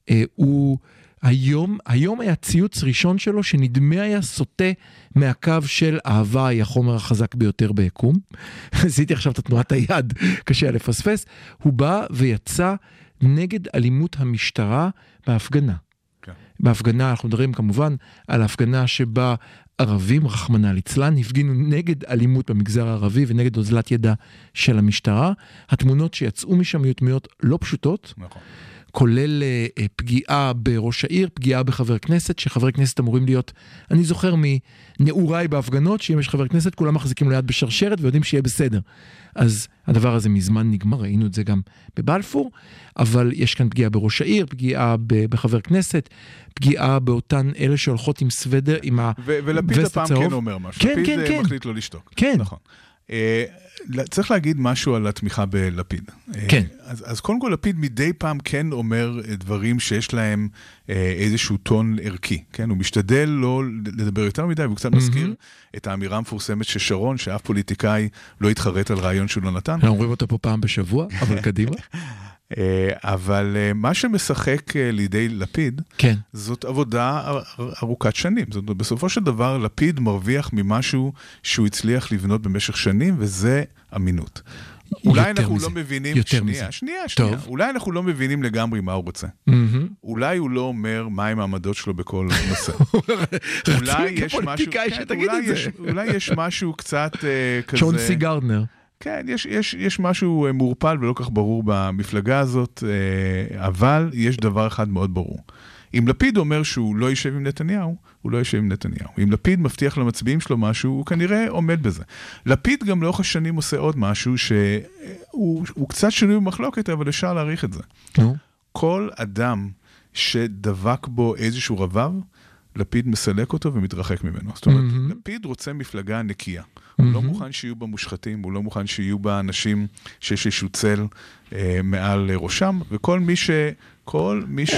אה, הוא, היום, היום היה ציוץ ראשון שלו שנדמה היה סוטה מהקו של אהבה היא החומר החזק ביותר ביקום. עשיתי עכשיו את תנועת היד, קשה היה לפספס. הוא בא ויצא נגד אלימות המשטרה בהפגנה.
כן.
בהפגנה, אנחנו מדברים כמובן על הפגנה שבה ערבים, רחמנא ליצלן, הפגינו נגד אלימות במגזר הערבי ונגד אוזלת ידה של המשטרה. התמונות שיצאו משם היו תמונות לא פשוטות.
נכון.
כולל אה, אה, פגיעה בראש העיר, פגיעה בחבר כנסת, שחברי כנסת אמורים להיות, אני זוכר מנעוריי בהפגנות, שאם יש חבר כנסת כולם מחזיקים לו יד בשרשרת ויודעים שיהיה בסדר. אז הדבר הזה מזמן נגמר, ראינו את זה גם בבלפור, אבל יש כאן פגיעה בראש העיר, פגיעה בחבר כנסת, פגיעה באותן אלה שהולכות עם סוודר, עם ה...
ו- ולפיד הפעם
הצהוב.
כן אומר משהו.
כן,
לפיד
כן,
אה,
כן.
מחליט לא לשתוק.
כן.
נכון. אה, צריך להגיד משהו על התמיכה בלפיד.
כן.
אז, אז קודם כל, לפיד מדי פעם כן אומר דברים שיש להם איזשהו טון ערכי, כן? הוא משתדל לא לדבר יותר מדי, והוא קצת מזכיר את האמירה המפורסמת של שרון, שאף פוליטיקאי לא יתחרט על רעיון שהוא לא נתן.
אנחנו אומרים אותו פה פעם בשבוע, אבל קדימה.
אבל מה שמשחק לידי לפיד,
כן.
זאת עבודה ארוכת שנים. זאת אומרת, בסופו של דבר, לפיד מרוויח ממשהו שהוא הצליח לבנות במשך שנים, וזה אמינות. אולי אנחנו
מזה.
לא מבינים,
יותר
שנייה,
מזה.
שנייה, שנייה,
טוב.
אולי אנחנו לא מבינים לגמרי מה הוא רוצה. אולי הוא לא אומר מהם העמדות שלו בכל נושא. אולי יש משהו, כן, אולי. יש- אולי יש משהו קצת אה, כזה...
שון סי גרדנר.
כן, יש, יש, יש משהו אה, מעורפל ולא כך ברור במפלגה הזאת, אה, אבל יש דבר אחד מאוד ברור. אם לפיד אומר שהוא לא יישב עם נתניהו, הוא לא יישב עם נתניהו. אם לפיד מבטיח למצביעים שלו משהו, הוא כנראה עומד בזה. לפיד גם לאורך השנים עושה עוד משהו שהוא הוא קצת שנוי במחלוקת, אבל אפשר להעריך את זה.
נו.
כל אדם שדבק בו איזשהו רבב, לפיד מסלק אותו ומתרחק ממנו. זאת אומרת,
מהמם.
לפיד רוצה מפלגה נקייה. הוא לא מוכן שיהיו בה מושחתים, הוא לא מוכן שיהיו בה אנשים שיש איזשהו צל אה, מעל ראשם, וכל מי ש... כל מי ש...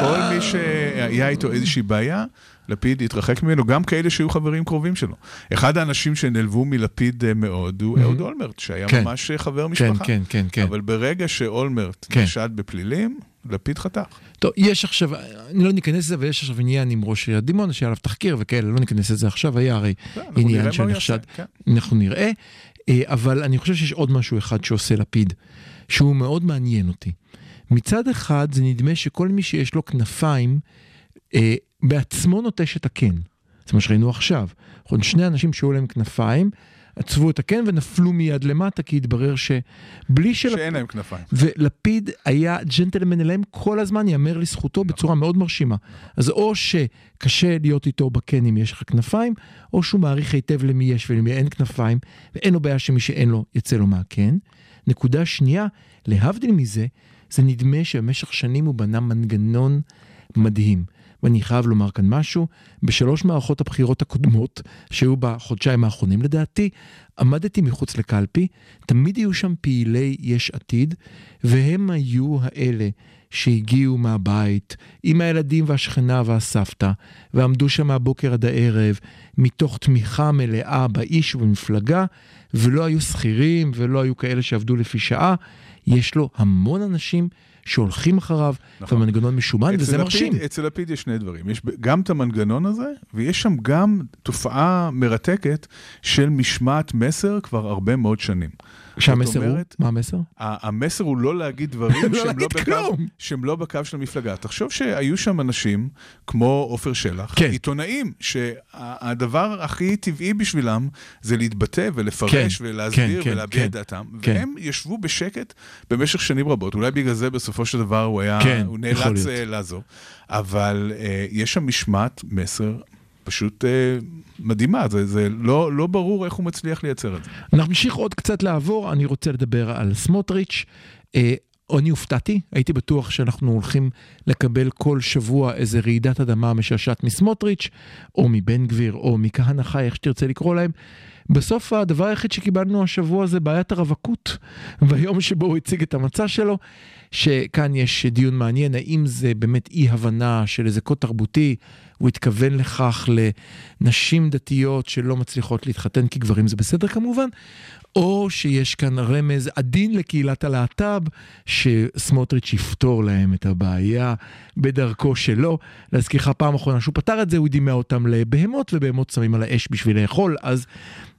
כל מי שהיה איתו איזושהי בעיה, לפיד התרחק ממנו, גם כאלה שהיו חברים קרובים שלו. אחד האנשים שנעלבו מלפיד אה, מאוד הוא אהוד אולמרט, שהיה
כן.
ממש אה, חבר
כן,
משפחה.
כן, כן, כן.
אבל ברגע שאולמרט
כן.
נחשד בפלילים, לפיד חתך.
טוב, יש עכשיו, אני לא ניכנס לזה, ויש עכשיו עניין עם ראש עיריית דימונה, שהיה עליו תחקיר וכאלה, לא ניכנס לזה עכשיו, היה הרי
נראה
עניין שנחשד.
כן.
אנחנו נראה, אה, אבל אני חושב שיש עוד משהו אחד שעושה לפיד, שהוא מאוד מעניין אותי. מצד אחד, זה נדמה שכל מי שיש לו כנפיים, אה, בעצמו נוטש את הקן. זה מה שראינו עכשיו. נכון, שני אנשים שהיו להם כנפיים, עצבו את הקן ונפלו מיד למטה, כי התברר שבלי של...
שאין להם כנפיים.
ולפיד היה ג'נטלמן אליהם כל הזמן, ייאמר לזכותו בצורה מאוד מרשימה. אז או שקשה להיות איתו בקן אם יש לך כנפיים, או שהוא מעריך היטב למי יש ולמי אין כנפיים, ואין לו בעיה שמי שאין לו יצא לו מהקן. נקודה שנייה, להבדיל מזה, זה נדמה שבמשך שנים הוא בנה מנגנון מדהים. ואני חייב לומר כאן משהו, בשלוש מערכות הבחירות הקודמות, שהיו בחודשיים האחרונים לדעתי, עמדתי מחוץ לקלפי, תמיד היו שם פעילי יש עתיד, והם היו האלה שהגיעו מהבית עם הילדים והשכנה והסבתא, ועמדו שם מהבוקר עד הערב, מתוך תמיכה מלאה באיש ובמפלגה, ולא היו שכירים ולא היו כאלה שעבדו לפי שעה. יש לו המון אנשים שהולכים אחריו,
נכון.
והמנגנון משומן, וזה
לפיד-
מרשים.
אצל לפיד יש שני דברים. יש גם את המנגנון הזה, ויש שם גם תופעה מרתקת של משמעת מסר כבר הרבה מאוד שנים.
שהמסר
זאת
הוא? מה המסר?
המסר הוא לא להגיד דברים
לא
שהם, לא
להגיד
בקו,
כלום.
שהם לא בקו של המפלגה. תחשוב שהיו שם אנשים כמו עופר שלח,
כן.
עיתונאים, שהדבר הכי טבעי בשבילם זה להתבטא ולפרש
כן,
ולהסביר
כן,
ולהביע
כן,
את דעתם,
כן.
והם ישבו בשקט במשך שנים רבות. אולי בגלל זה בסופו של דבר הוא היה,
כן,
הוא נאלץ. אה, לעזוב. אבל אה, יש שם משמעת מסר פשוט אה, מדהימה, זה, זה לא, לא ברור איך הוא מצליח לייצר את זה.
אנחנו נמשיך עוד קצת לעבור, אני רוצה לדבר על סמוטריץ'. אה, אני הופתעתי, הייתי בטוח שאנחנו הולכים לקבל כל שבוע איזה רעידת אדמה משעשעת מסמוטריץ', או מבן גביר, או מכהנא חי, איך שתרצה לקרוא להם. בסוף הדבר היחיד שקיבלנו השבוע זה בעיית הרווקות, ביום שבו הוא הציג את המצע שלו, שכאן יש דיון מעניין, האם זה באמת אי הבנה של איזה קוד תרבותי, הוא התכוון לכך לנשים דתיות שלא מצליחות להתחתן כי גברים זה בסדר כמובן, או שיש כאן רמז עדין לקהילת הלהט"ב, שסמוטריץ' יפתור להם את הבעיה בדרכו שלו. להזכירך פעם אחרונה שהוא פתר את זה, הוא דימה אותם לבהמות, ובהמות שמים על האש בשביל לאכול, אז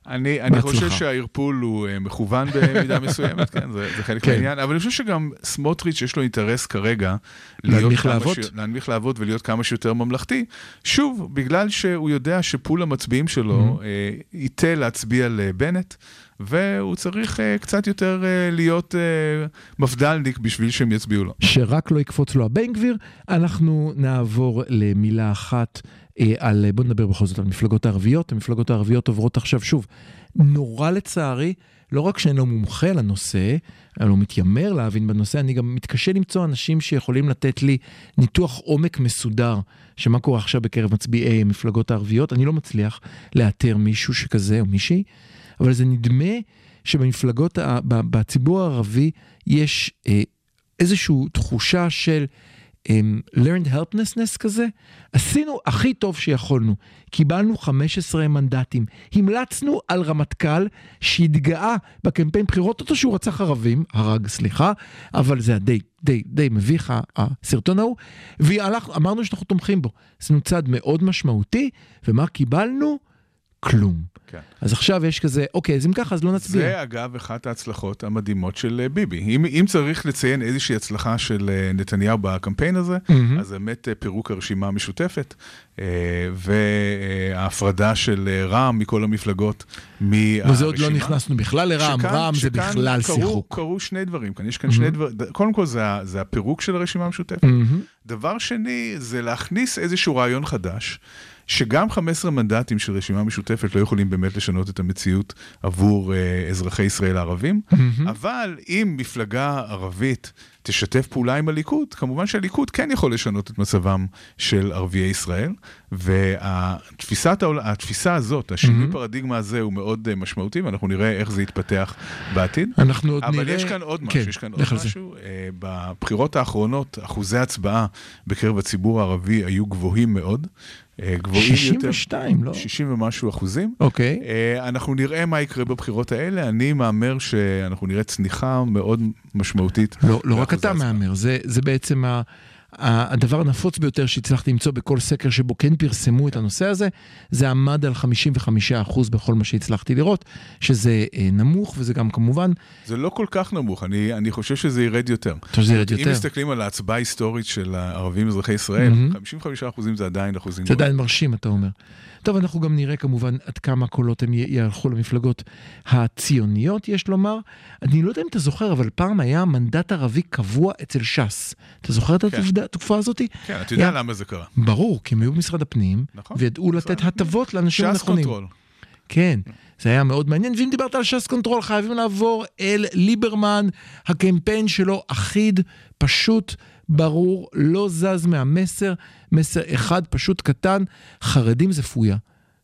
אני, אני חושב. שהערפול הוא אה, מכוון במידה מסוימת, כן, זה, זה חלק
כן.
מהעניין, אבל אני חושב שגם סמוטריץ' יש לו אינטרס כרגע
להנמיך להבות?
ש... להנמיך להבות ולהיות כמה שיותר ממלכתי. שוב, בגלל שהוא יודע שפול המצביעים שלו
Mm-hmm.
אה, ייטה להצביע לבנט, והוא צריך אה, קצת יותר אה, להיות אה, מפד"לניק בשביל שהם יצביעו לו.
שרק לא יקפוץ לו הבן גביר. אנחנו נעבור למילה אחת על, בוא נדבר בכל זאת על המפלגות הערביות. המפלגות הערביות עוברות עכשיו שוב, נורא לצערי, לא רק שאין לו מומחה לנושא, אני לא מתיימר להבין בנושא, אני גם מתקשה למצוא אנשים שיכולים לתת לי ניתוח עומק מסודר, שמה קורה עכשיו בקרב מצביעי המפלגות הערביות, אני לא מצליח לאתר מישהו שכזה או מישהי. אבל זה נדמה שבמפלגות, בציבור הערבי יש אה, איזושהי תחושה של learned helplessness כזה. עשינו הכי טוב שיכולנו, קיבלנו 15 מנדטים, המלצנו על רמטכ"ל שהתגאה בקמפיין בחירות, אותו שהוא רצח ערבים, הרג סליחה, אבל זה די, די, די מביך הסרטון ההוא, ואמרנו שאנחנו תומכים בו. עשינו צעד מאוד משמעותי, ומה קיבלנו? כלום.
כן.
אז עכשיו יש כזה, אוקיי, אז אם ככה, אז לא נצביע.
זה אגב אחת ההצלחות המדהימות של אה, ביבי. אם, אם צריך לציין איזושהי הצלחה של אה, נתניהו בקמפיין הזה,
מהמם.
אז באמת אה, פירוק הרשימה המשותפת וההפרדה של רע"מ מכל המפלגות מהרשימה.
וזה עוד לא נכנסנו בכלל לרע"מ,
שכאן-
רע"מ זה
שכאן
בכלל
קרו,
שיחוק.
קרו שני דברים כאן, יש כאן שני דברים, קודם כל זה, זה הפירוק של הרשימה המשותפת.
מהמם.
דבר שני, זה להכניס איזשהו רעיון חדש, שגם 15 מנדטים של רשימה משותפת לא יכולים באמת לשנות את המציאות עבור אה, אזרחי ישראל הערבים, אבל אם מפלגה ערבית תשתף פעולה עם הליכוד, כמובן שהליכוד כן יכול לשנות את מצבם של ערביי ישראל, והתפיסת העול... התפיסה הזאת, השינוי פרדיגמה הזה הוא מאוד אה, משמעותי, ואנחנו נראה איך זה יתפתח בעתיד.
אנחנו עוד
אבל
נראה...
יש כאן עוד
כן,
משהו, יש כאן עוד. משהו. אה, בבחירות האחרונות, אחוזי הצבעה בקרב הציבור הערבי היו גבוהים מאוד. אה, גבוהים יותר.
62, לא?
60 ומשהו אחוזים.
אוקיי.
אה, אנחנו נראה מה יקרה בבחירות האלה. אני מהמר שאנחנו נראה צניחה מאוד משמעותית.
לא, לא רק אתה. מהמר, זה, זה בעצם ה, הדבר הנפוץ ביותר שהצלחתי למצוא בכל סקר שבו כן פרסמו את הנושא הזה, זה עמד על 55% בכל מה שהצלחתי לראות, שזה אה, נמוך וזה גם כמובן,
זה לא כל כך נמוך, אני, אני חושב שזה ירד יותר.
אתה חושב שזה ירד
אם
יותר.
מסתכלים על ההצבעה ההיסטורית של הערבים אזרחי ישראל,
מהמם.
55 אחוזים זה עדיין אחוזים
זה. עדיין מרשים, אתה אומר. טוב, אנחנו גם נראה כמובן עד כמה קולות הם י- יהלכו למפלגות הציוניות, יש לומר. אני לא יודע אם אתה זוכר, אבל פעם היה מנדט ערבי קבוע אצל ש"ס. אתה זוכר את
כן.
התקופה הזאת?
כן, אתה יודע
יא-
למה זה קרה.
ברור, כי הם היו במשרד הפנים,
נכון.
וידעו לתת. הטבות לאנשים
ש"ס
הנכונים.
control.
כן, זה היה מאוד מעניין. ואם דיברת על ש"ס control, חייבים לעבור אל ליברמן. הקמפיין שלו אחיד, פשוט, ברור, לא זז מהמסר. מסר אחד פשוט קטן, חרדים זה פויה.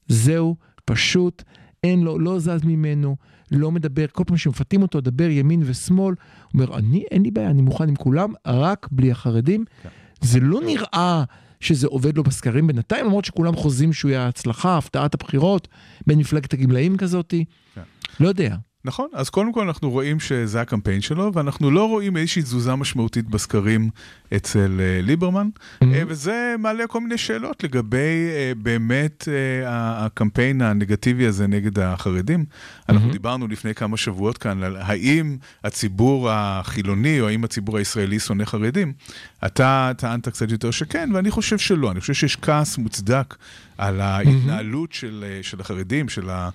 זהו, פשוט, אין לו, לא זז ממנו, לא מדבר, כל פעם שמפתים אותו, דבר ימין ושמאל, הוא אומר, אני, אין לי בעיה, אני מוכן עם כולם, רק בלי החרדים. זה לא נראה שזה עובד לו בסקרים בינתיים, למרות שכולם חוזים שהוא יהיה הצלחה, הפתעת הבחירות, בין מפלגת הגמלאים כזאתי.
כן.
לא יודע.
נכון, אז קודם כל אנחנו רואים שזה הקמפיין שלו, ואנחנו לא רואים איזושהי תזוזה משמעותית בסקרים אצל אה, ליברמן, אה, וזה מעלה כל מיני שאלות לגבי אה, באמת אה, הקמפיין הנגטיבי הזה נגד החרדים. אנחנו דיברנו לפני כמה שבועות כאן על האם הציבור החילוני או האם הציבור הישראלי שונא חרדים. אתה טענת קצת יותר שכן, ואני חושב שלא. אני חושב שיש כעס מוצדק על ההתנהלות של, אה, של החרדים, של, ה,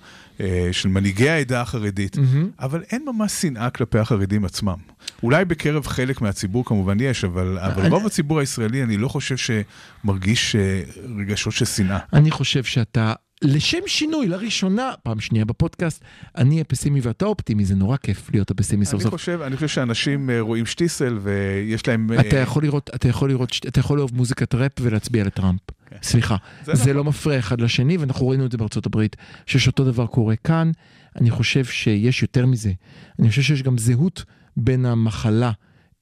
של מנהיגי העדה החרדית, אבל אין ממש שנאה כלפי החרדים עצמם. אולי בקרב חלק מהציבור כמובן יש, אבל, אבל
אני-
רוב הציבור הישראלי, אני לא חושב שמרגיש אה, רגשות של שנאה.
אני חושב שאתה, לשם שינוי, לראשונה, פעם שנייה בפודקאסט, אני הפסימי ואתה אופטימי, זה נורא כיף להיות הפסימי סוף סוף.
חושב, אני חושב שאנשים אה, רואים שטיסל ויש להם... אה,
אתה יכול לראות, אתה יכול לראות, אתה יכול לאהוב מוזיקת ראפ ולהצביע לטראמפ. סליחה,
זה
זה
נכון.
לא מפריע אחד לשני, ואנחנו ראינו את זה בארצות הברית, שיש אותו דבר קורה כאן. אני חושב שיש יותר מזה. אני חושב שיש גם זהות בין המחלה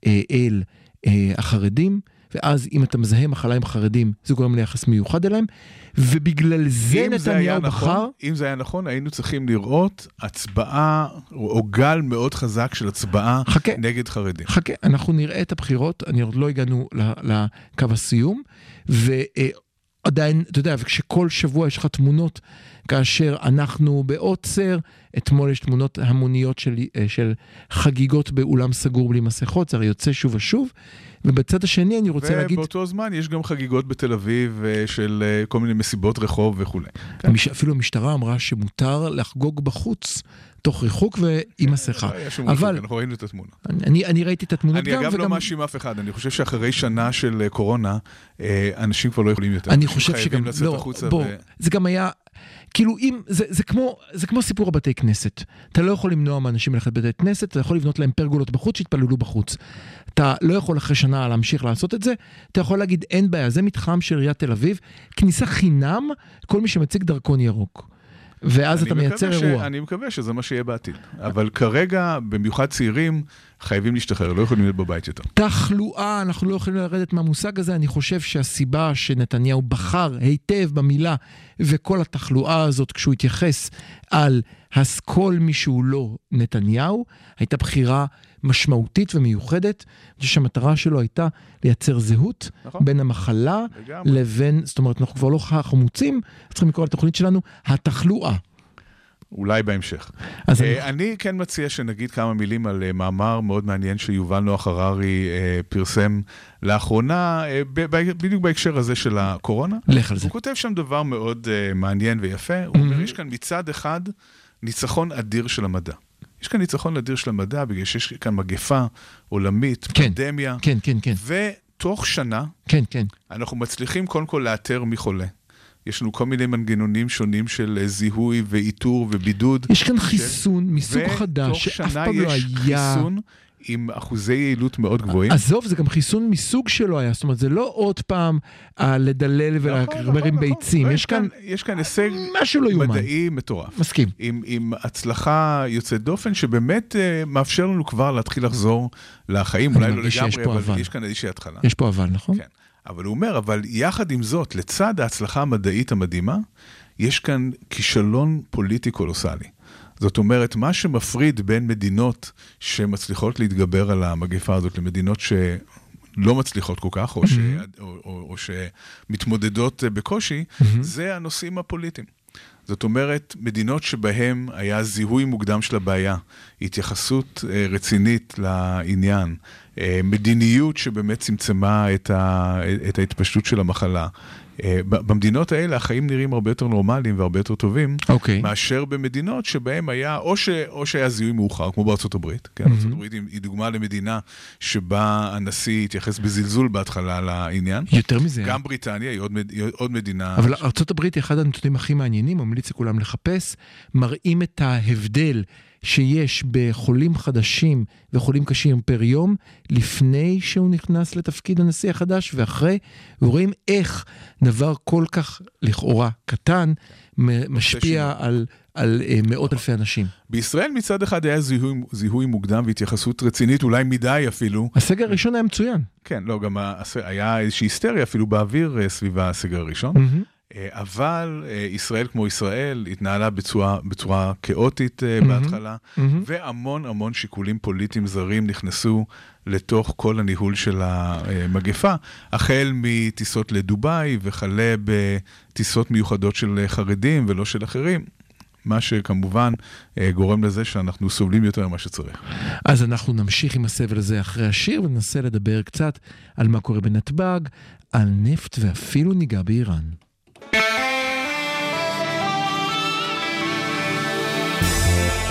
אה, אל החרדים, ואז אם אתה מזהה מחלה עם חרדים, זה גורם ליחס מיוחד אליהם, ובגלל זה נתניהו בחר...
נכון, אם זה היה נכון, היינו צריכים לראות הצבעה, או או גל מאוד חזק של הצבעה
חכה.
נגד חרדים.
חכה, אנחנו נראה את הבחירות, אני עוד לא הגענו לקו הסיום, ועדיין, אתה יודע, וכשכל שבוע יש לך תמונות, כאשר אנחנו בעוצר, אתמול יש תמונות המוניות של, של חגיגות באולם סגור בלי מסכות, זה הרי יוצא שוב ושוב, ובצד השני אני רוצה להגיד,
ובאותו זמן יש גם חגיגות בתל אביב אה, של אה, כל מיני מסיבות רחוב וכולי.
המש- אפילו המשטרה אמרה שמותר לחגוג בחוץ, תוך ריחוק ועם מסכה.
לא
אבל
אנחנו ראינו את התמונה.
אני, אני ראיתי את התמונות
אני
גם,
אגב לא
וגם...
מאשים אף אחד, אני חושב שאחרי שנה של אה, קורונה, אה, אנשים כבר לא יכולים יותר.
אני חושב
חייבים
שגם,
לצאת
לא,
החוצה
בוא,
ו-
זה גם היה, כאילו אם, זה, זה, כמו, זה כמו סיפור הבתי כנסת. אתה לא יכול למנוע מאנשים ללכת לבתי כנסת, אתה יכול לבנות להם פרגולות בחוץ, שיתפללו בחוץ. אתה לא יכול אחרי שנה להמשיך לעשות את זה, אתה יכול להגיד אין בעיה, זה מתחם של עיריית תל אביב, כניסה חינם, כל מי שמציג דרכון ירוק. ואז אתה מייצר
ש-
אירוע.
אני מקווה שזה מה שיהיה בעתיד. אבל כרגע, במיוחד צעירים, חייבים להשתחרר, לא יכולים להיות בבית יותר.
תחלואה, אנחנו לא יכולים לרדת מהמושג הזה, אני חושב שהסיבה שנתניהו בחר היטב במילה וכל התחלואה הזאת כשהוא התייחס על הסקול מי שהוא לא נתניהו, הייתה בחירה משמעותית ומיוחדת. אני חושב שהמטרה שלו הייתה לייצר זהות
נכון.
בין המחלה
לגמרי.
לבין, זאת אומרת, אנחנו כבר לא חמוצים, צריכים לקרוא לתוכנית שלנו התחלואה.
אולי בהמשך.
אז
אה, אני כן מציע שנגיד כמה מילים על אה, מאמר מאוד מעניין שיובל נוח הררי אה, פרסם לאחרונה, בדיוק בהקשר הזה של הקורונה.
לך על זה.
הוא כותב שם דבר מאוד uh, מעניין ויפה, הוא אומר, יש כאן מצד אחד ניצחון אדיר של המדע. יש כאן ניצחון אדיר של המדע, בגלל שיש כאן מגפה עולמית,
כן.
פנדמיה,
כן, כן, כן,
ותוך שנה
כן, כן.
אנחנו מצליחים קודם כל לאתר מי חולה. יש לנו כל מיני מנגנונים שונים של אה, זיהוי ואיתור ובידוד.
יש כאן חיסון מסוג
ותוך
חדש שאף
שנה
פעם לא
יש
היה.
חיסון עם אחוזי יעילות מאוד גבוהים.
עזוב, זה גם חיסון מסוג שלא היה, זאת אומרת, זה לא עוד פעם אה, לדלל
נכון,
ולהקרבר
נכון,
עם
נכון.
ביצים,
לא,
יש כאן
יש כאן הישג
משהו לא יאומן.
מדעי מטורף.
מסכים.
עם, עם הצלחה יוצאת דופן, שבאמת uh, מאפשר לנו כבר להתחיל לחזור לחיים, אולי לא לגמרי, אבל. יש כאן איזושהי התחלה.
יש פה אבל, נכון?
כן. אבל הוא אומר, אבל יחד עם זאת, לצד ההצלחה המדעית המדהימה, יש כאן כישלון פוליטי קולוסלי. זאת אומרת, מה שמפריד בין מדינות שמצליחות להתגבר על המגפה הזאת למדינות שלא מצליחות כל כך, או, ש... או, או, או שמתמודדות בקושי, זה הנושאים הפוליטיים. זאת אומרת, מדינות שבהן היה זיהוי מוקדם של הבעיה, התייחסות אה, רצינית לעניין, אה, מדיניות שבאמת צמצמה את, ה, את ההתפשטות של המחלה. אה, במדינות האלה החיים נראים הרבה יותר נורמליים והרבה יותר טובים,
אוקיי.
מאשר במדינות שבהן היה, או, ש, או שהיה זיהוי מאוחר, כמו בארצות הברית. כן,
מהמם.
ארצות הברית היא, היא דוגמה למדינה שבה הנשיא התייחס בזלזול בהתחלה לעניין.
יותר מזה.
גם בריטניה היא עוד, היא עוד מדינה...
אבל ארה"ב היא אחד הנתונים הכי מעניינים, ממליץ לכולם לחפש, מראים את ההבדל שיש בחולים חדשים וחולים קשים פר יום, לפני שהוא נכנס לתפקיד הנשיא החדש ואחרי, ורואים איך דבר כל כך לכאורה קטן, משפיע על, על אה, מאות אלפי אנשים.
בישראל מצד אחד היה זיהוי, זיהוי מוקדם והתייחסות רצינית, אולי מדי אפילו.
הסגר הראשון היה מצוין.
כן, לא, גם היה איזושהי היסטריה אפילו באוויר אה, סביב הסגר הראשון.
מהמם.
אה, אבל אה, ישראל כמו ישראל התנהלה בצורה, בצורה כאוטית
מהמם.
בהתחלה,
מהמם.
והמון המון שיקולים פוליטיים זרים נכנסו לתוך כל הניהול של המגפה, החל מטיסות לדובאי וכלה בטיסות מיוחדות של חרדים ולא של אחרים. מה שכמובן גורם לזה שאנחנו סובלים יותר ממה שצריך.
אז אנחנו נמשיך עם הסבל הזה אחרי השיר וננסה לדבר קצת על מה קורה בנתב"ג, על נפט ואפילו ניגע באיראן.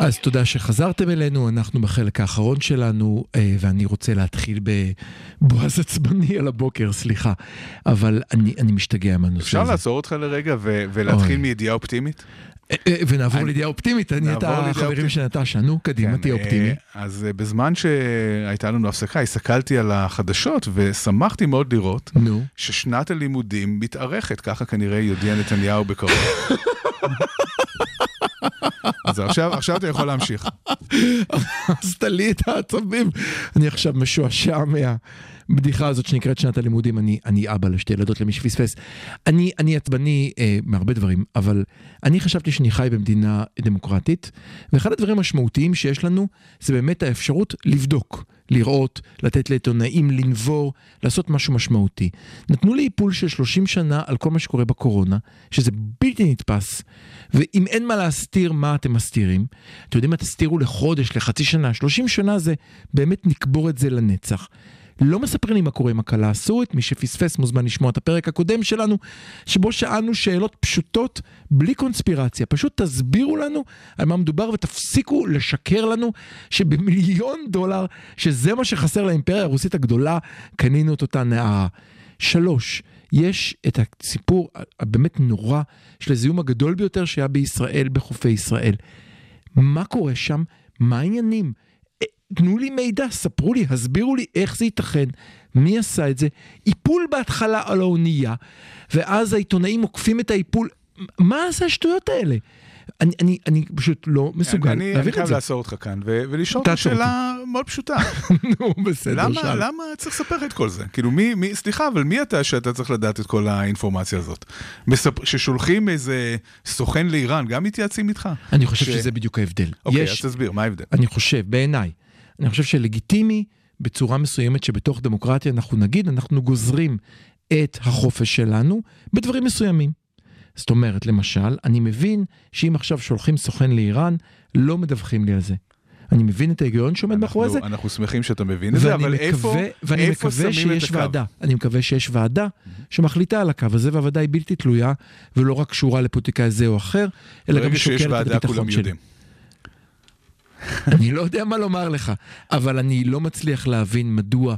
אז תודה שחזרתם אלינו, אנחנו בחלק האחרון שלנו, אה, ואני רוצה להתחיל בבועז עצבני על הבוקר, סליחה, אבל אני, אני משתגע מהנושא
אפשר
הזה.
לעצור אותך לרגע ו- ולהתחיל
אוי.
מידיעה אופטימית?
אה, אה, ונעבור לידיעה אופטימית, אני את החברים. של נטשה, נו, קדימה,
כן,
תהיה אופטימי.
אז בזמן שהייתה לנו הפסקה, הסתכלתי על החדשות ושמחתי מאוד לראות. ששנת הלימודים מתארכת, ככה כנראה יודיע נתניהו בקרוב. אז עכשיו, עכשיו אתה יכול להמשיך.
הרסת לי את העצבים. אני עכשיו משועשע מהבדיחה הזאת שנקראת שנת הלימודים. אני, אני אבא לשתי ילדות למי שפספס. אני, אני עצבני אה, מהרבה דברים, אבל אני חשבתי שאני חי במדינה דמוקרטית, ואחד הדברים המשמעותיים שיש לנו זה באמת האפשרות לבדוק. לראות, לתת לעיתונאים לנבור, לעשות משהו משמעותי. נתנו לי איפול של 30 שנה על כל מה שקורה בקורונה, שזה בלתי נתפס, ואם אין מה להסתיר, מה אתם מסתירים? אתם יודעים מה, תסתירו לחודש, לחצי שנה, 30 שנה זה באמת נקבור את זה לנצח. לא מספרים לי מה קורה עם הכלה הסורית, מי שפספס מוזמן לשמוע את הפרק הקודם שלנו, שבו שאלנו שאלות פשוטות, בלי קונספירציה. פשוט תסבירו לנו על מה מדובר ותפסיקו לשקר לנו שבמיליון דולר, שזה מה שחסר לאימפריה הרוסית הגדולה, קנינו את אותה נערה. שלוש, יש את הסיפור הבאמת נורא של הזיהום הגדול ביותר שהיה בישראל, בחופי ישראל. מה קורה שם? מה העניינים? תנו לי מידע, ספרו לי, הסבירו לי איך זה ייתכן, מי עשה את זה. איפול בהתחלה על האונייה, ואז העיתונאים עוקפים את האיפול. מה זה השטויות האלה? אני, אני, אני פשוט לא מסוגל
אני, אני
להבין את
חייב
זה.
לעצור אותך כאן ולשאול אותך שאלה מאוד פשוטה.
נו, בסדר,
למה,
שאל.
למה צריך לספר לך את כל זה? כאילו, מי, מי, סליחה, אבל מי אתה שאתה צריך לדעת את כל האינפורמציה הזאת? מספ... ששולחים איזה סוכן לאיראן, גם מתייעצים איתך?
אני חושב
ש-
שזה בדיוק ההבדל.
אוקיי,
יש,
אז תסביר, מה ההבדל?
אני חושב, בעיניי, אני חושב שלגיטימי בצורה מסוימת שבתוך דמוקרטיה אנחנו נגיד, אנחנו גוזרים את החופש שלנו בדברים מסוימים. זאת אומרת, למשל, אני מבין שאם עכשיו שולחים סוכן לאיראן, לא מדווחים לי על זה. אני מבין את ההיגיון שעומד מאחורי זה,
אנחנו, שמחים שאתה מבין את זה, אבל
מקווה,
איפה,
ואני
איפה
מקווה
שמים את
שיש? ועדה. אני מקווה שיש ועדה שמחליטה על הקו הזה, והוועדה היא בלתי תלויה, ולא רק קשורה לפוליטיקאי זה או אחר, אלא גם
ברגע שיש
שוקלת את
ועדה, כולם
הביטחון שלי. אני לא יודע מה לומר לך, אבל אני לא מצליח להבין מדוע